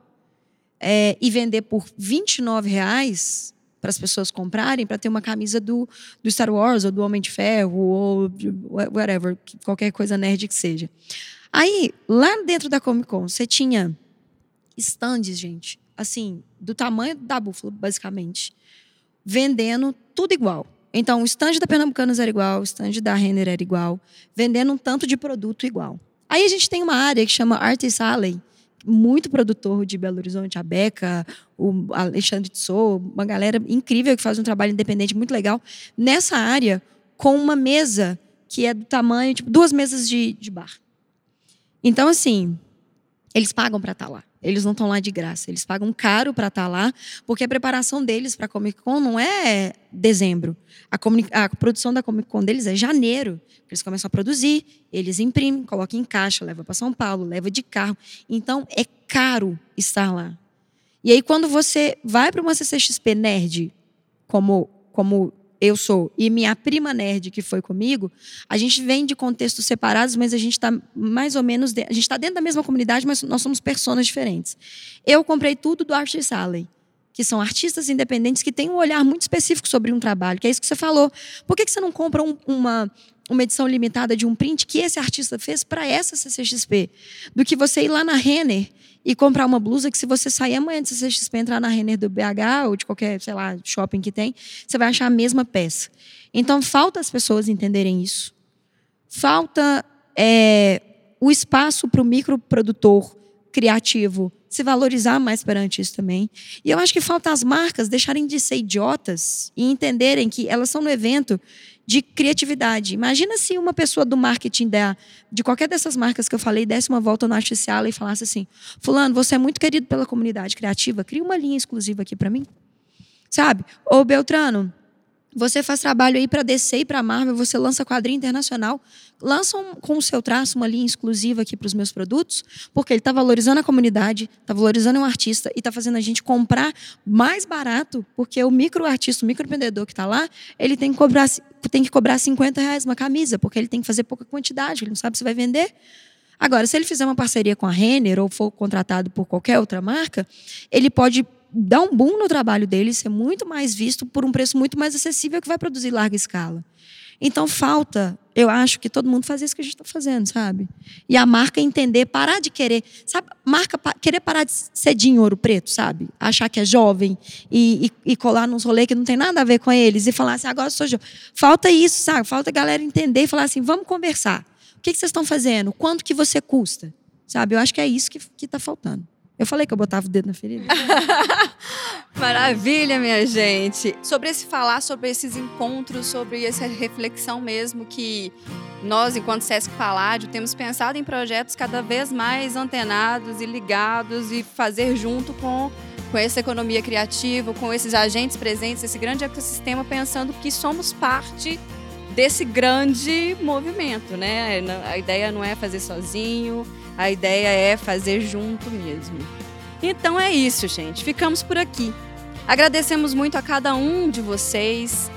é, e vender por 29 reais para as pessoas comprarem para ter uma camisa do, do Star Wars ou do Homem de Ferro ou whatever, qualquer coisa nerd que seja. Aí, lá dentro da Comic Con, você tinha stands, gente, assim, do tamanho da búfala, basicamente vendendo tudo igual. Então, o stand da Pernambucanas era igual, o stand da Renner era igual, vendendo um tanto de produto igual. Aí a gente tem uma área que chama Artist Alley, muito produtor de Belo Horizonte, a Beca, o Alexandre Tissot, uma galera incrível que faz um trabalho independente muito legal, nessa área, com uma mesa que é do tamanho, tipo, duas mesas de, de bar. Então, assim, eles pagam para estar tá lá. Eles não estão lá de graça. Eles pagam caro para estar tá lá, porque a preparação deles para a Comic Con não é dezembro. A, a, produção da Comic Con deles é janeiro. Eles começam a produzir, eles imprimem, colocam em caixa, levam para São Paulo, leva de carro. Então é caro estar lá. E aí quando você vai para uma CCXP nerd, como como eu sou, e minha prima nerd que foi comigo, a gente vem de contextos separados, mas a gente está mais ou menos. De, a gente está dentro da mesma comunidade, mas nós somos pessoas diferentes. Eu comprei tudo do Artist Alley, que são artistas independentes que têm um olhar muito específico sobre um trabalho, que é isso que você falou. Por que, que você não compra um, uma, uma edição limitada de um print que esse artista fez para essa CCXP? Do que você ir lá na Renner e comprar uma blusa que se você sair amanhã de CCXP entrar na Renner do BH ou de qualquer, sei lá, shopping que tem, você vai achar a mesma peça. Então, falta as pessoas entenderem isso. Falta é, o espaço para o microprodutor criativo se valorizar mais perante isso também. E eu acho que falta as marcas deixarem de ser idiotas e entenderem que elas são no evento de criatividade. Imagina se uma pessoa do marketing da, de qualquer dessas marcas que eu falei desse uma volta no Artificial e falasse assim: Fulano, você é muito querido pela comunidade criativa, cria uma linha exclusiva aqui para mim. Sabe? Ou Beltrano, você faz trabalho aí para DC e para Marvel, você lança quadrinho internacional, lança um, com o seu traço uma linha exclusiva aqui para os meus produtos, porque ele está valorizando a comunidade, está valorizando um artista e está fazendo a gente comprar mais barato, porque o micro artista, o micro empreendedor que está lá, ele tem que cobrar tem que cobrar 50 reais uma camisa, porque ele tem que fazer pouca quantidade, ele não sabe se vai vender. Agora, se ele fizer uma parceria com a Renner ou for contratado por qualquer outra marca, ele pode dar um boom no trabalho dele, ser muito mais visto por um preço muito mais acessível que vai produzir larga escala. Então falta, eu acho que todo mundo faz isso que a gente está fazendo, sabe? E a marca entender, parar de querer, sabe? Marca querer parar de de ouro preto, sabe? Achar que é jovem e, e, e colar nos rolês que não tem nada a ver com eles e falar assim, agora eu sou jovem. Falta isso, sabe? Falta a galera entender e falar assim, vamos conversar. O que, que vocês estão fazendo? Quanto que você custa? Sabe? Eu acho que é isso que está faltando. Eu falei que eu botava o dedo na ferida. <laughs> Maravilha, minha gente. Sobre esse falar, sobre esses encontros, sobre essa reflexão mesmo que nós, enquanto Sesc Paládio, temos pensado em projetos cada vez mais antenados e ligados e fazer junto com, com essa economia criativa, com esses agentes presentes, esse grande ecossistema, pensando que somos parte desse grande movimento, né? A ideia não é fazer sozinho, a ideia é fazer junto mesmo. Então é isso, gente. Ficamos por aqui. Agradecemos muito a cada um de vocês.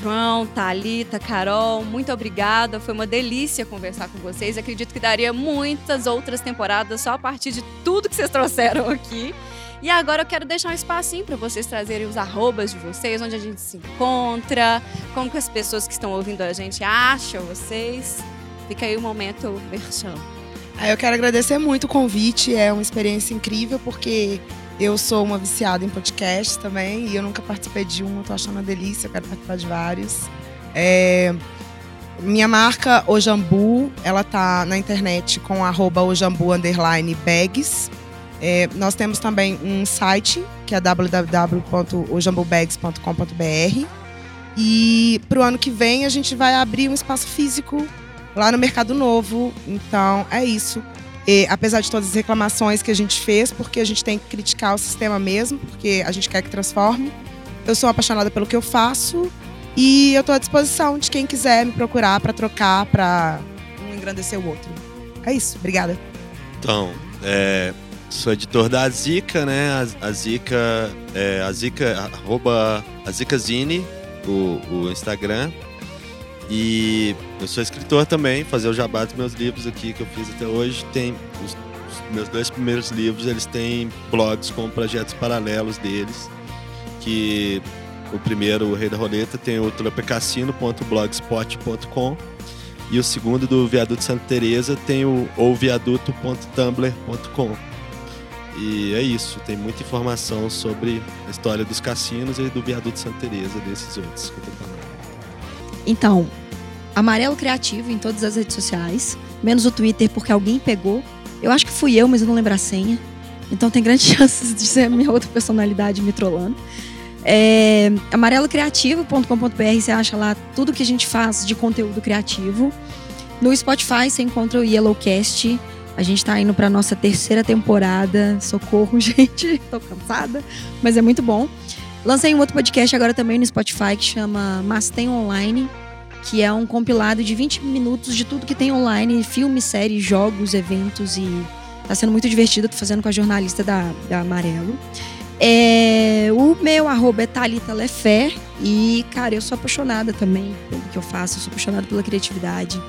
João, Talita, Carol, muito obrigada. Foi uma delícia conversar com vocês. Acredito que daria muitas outras temporadas só a partir de tudo que vocês trouxeram aqui. E agora eu quero deixar um espacinho para vocês trazerem os arrobas de vocês, onde a gente se encontra, como que as pessoas que estão ouvindo a gente acham vocês. Fica aí o momento merchan. Ah, eu quero agradecer muito o convite, é uma experiência incrível, porque eu sou uma viciada em podcast também, e eu nunca participei de um, tô achando uma delícia, eu quero participar de vários. É... Minha marca Ojambu, ela tá na internet com arroba ojambu bags. É, nós temos também um site, que é www.ojambubags.com.br. E para o ano que vem a gente vai abrir um espaço físico lá no Mercado Novo. Então, é isso. E, apesar de todas as reclamações que a gente fez, porque a gente tem que criticar o sistema mesmo, porque a gente quer que transforme. Eu sou apaixonada pelo que eu faço e eu estou à disposição de quem quiser me procurar para trocar, para um engrandecer o outro. É isso. Obrigada. Então, é, sou editor da Zica, né? A, Zica, é, a Zica, arroba a Zicazine, o, o Instagram. E eu sou escritor também, fazer o jabá dos meus livros aqui que eu fiz até hoje. Tem os, os meus dois primeiros livros, eles têm blogs com projetos paralelos deles. Que o primeiro, o Rei da Roleta, tem o tropecassino.blogspot.com e o segundo do Viaduto Santa Teresa tem o ouviaduto.tumblr.com. E é isso, tem muita informação sobre a história dos cassinos e do Viaduto Santa Teresa desses outros que eu tô falando. Então, Amarelo Criativo em todas as redes sociais, menos o Twitter, porque alguém pegou. Eu acho que fui eu, mas eu não lembro a senha. Então tem grandes <laughs> chances de ser a minha outra personalidade me trollando. É, amarelocriativo.com.br você acha lá tudo que a gente faz de conteúdo criativo. No Spotify você encontra o Yellowcast. A gente tá indo pra nossa terceira temporada. Socorro, <laughs> gente. Tô cansada. Mas é muito bom. Lancei um outro podcast agora também no Spotify que chama Mas Tem Online, que é um compilado de 20 minutos de tudo que tem online, filmes, séries, jogos, eventos e tá sendo muito divertido, tô fazendo com a jornalista da, da Amarelo. É, o meu arroba é Thalita Lefé e, cara, eu sou apaixonada também pelo que eu faço, eu sou apaixonada pela criatividade.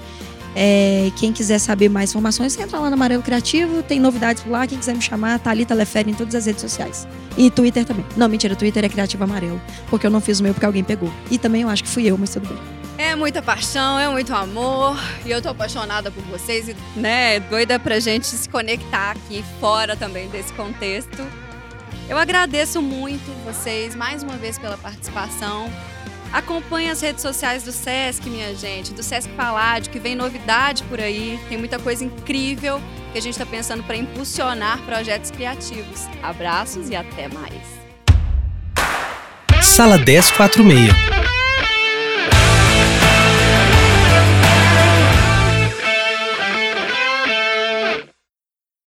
É, quem quiser saber mais informações, entra lá no Amarelo Criativo, tem novidades por lá. Quem quiser me chamar, Thalita Lefere em todas as redes sociais. E Twitter também. Não, mentira, Twitter é Criativo Amarelo. Porque eu não fiz o meu porque alguém pegou. E também eu acho que fui eu, mas tudo bem. É muita paixão, é muito amor. E eu tô apaixonada por vocês e, né, doida pra gente se conectar aqui fora também desse contexto. Eu agradeço muito vocês mais uma vez pela participação. Acompanhe as redes sociais do SESC, minha gente, do SESC Paládio, que vem novidade por aí. Tem muita coisa incrível que a gente está pensando para impulsionar projetos criativos. Abraços e até mais. Sala 1046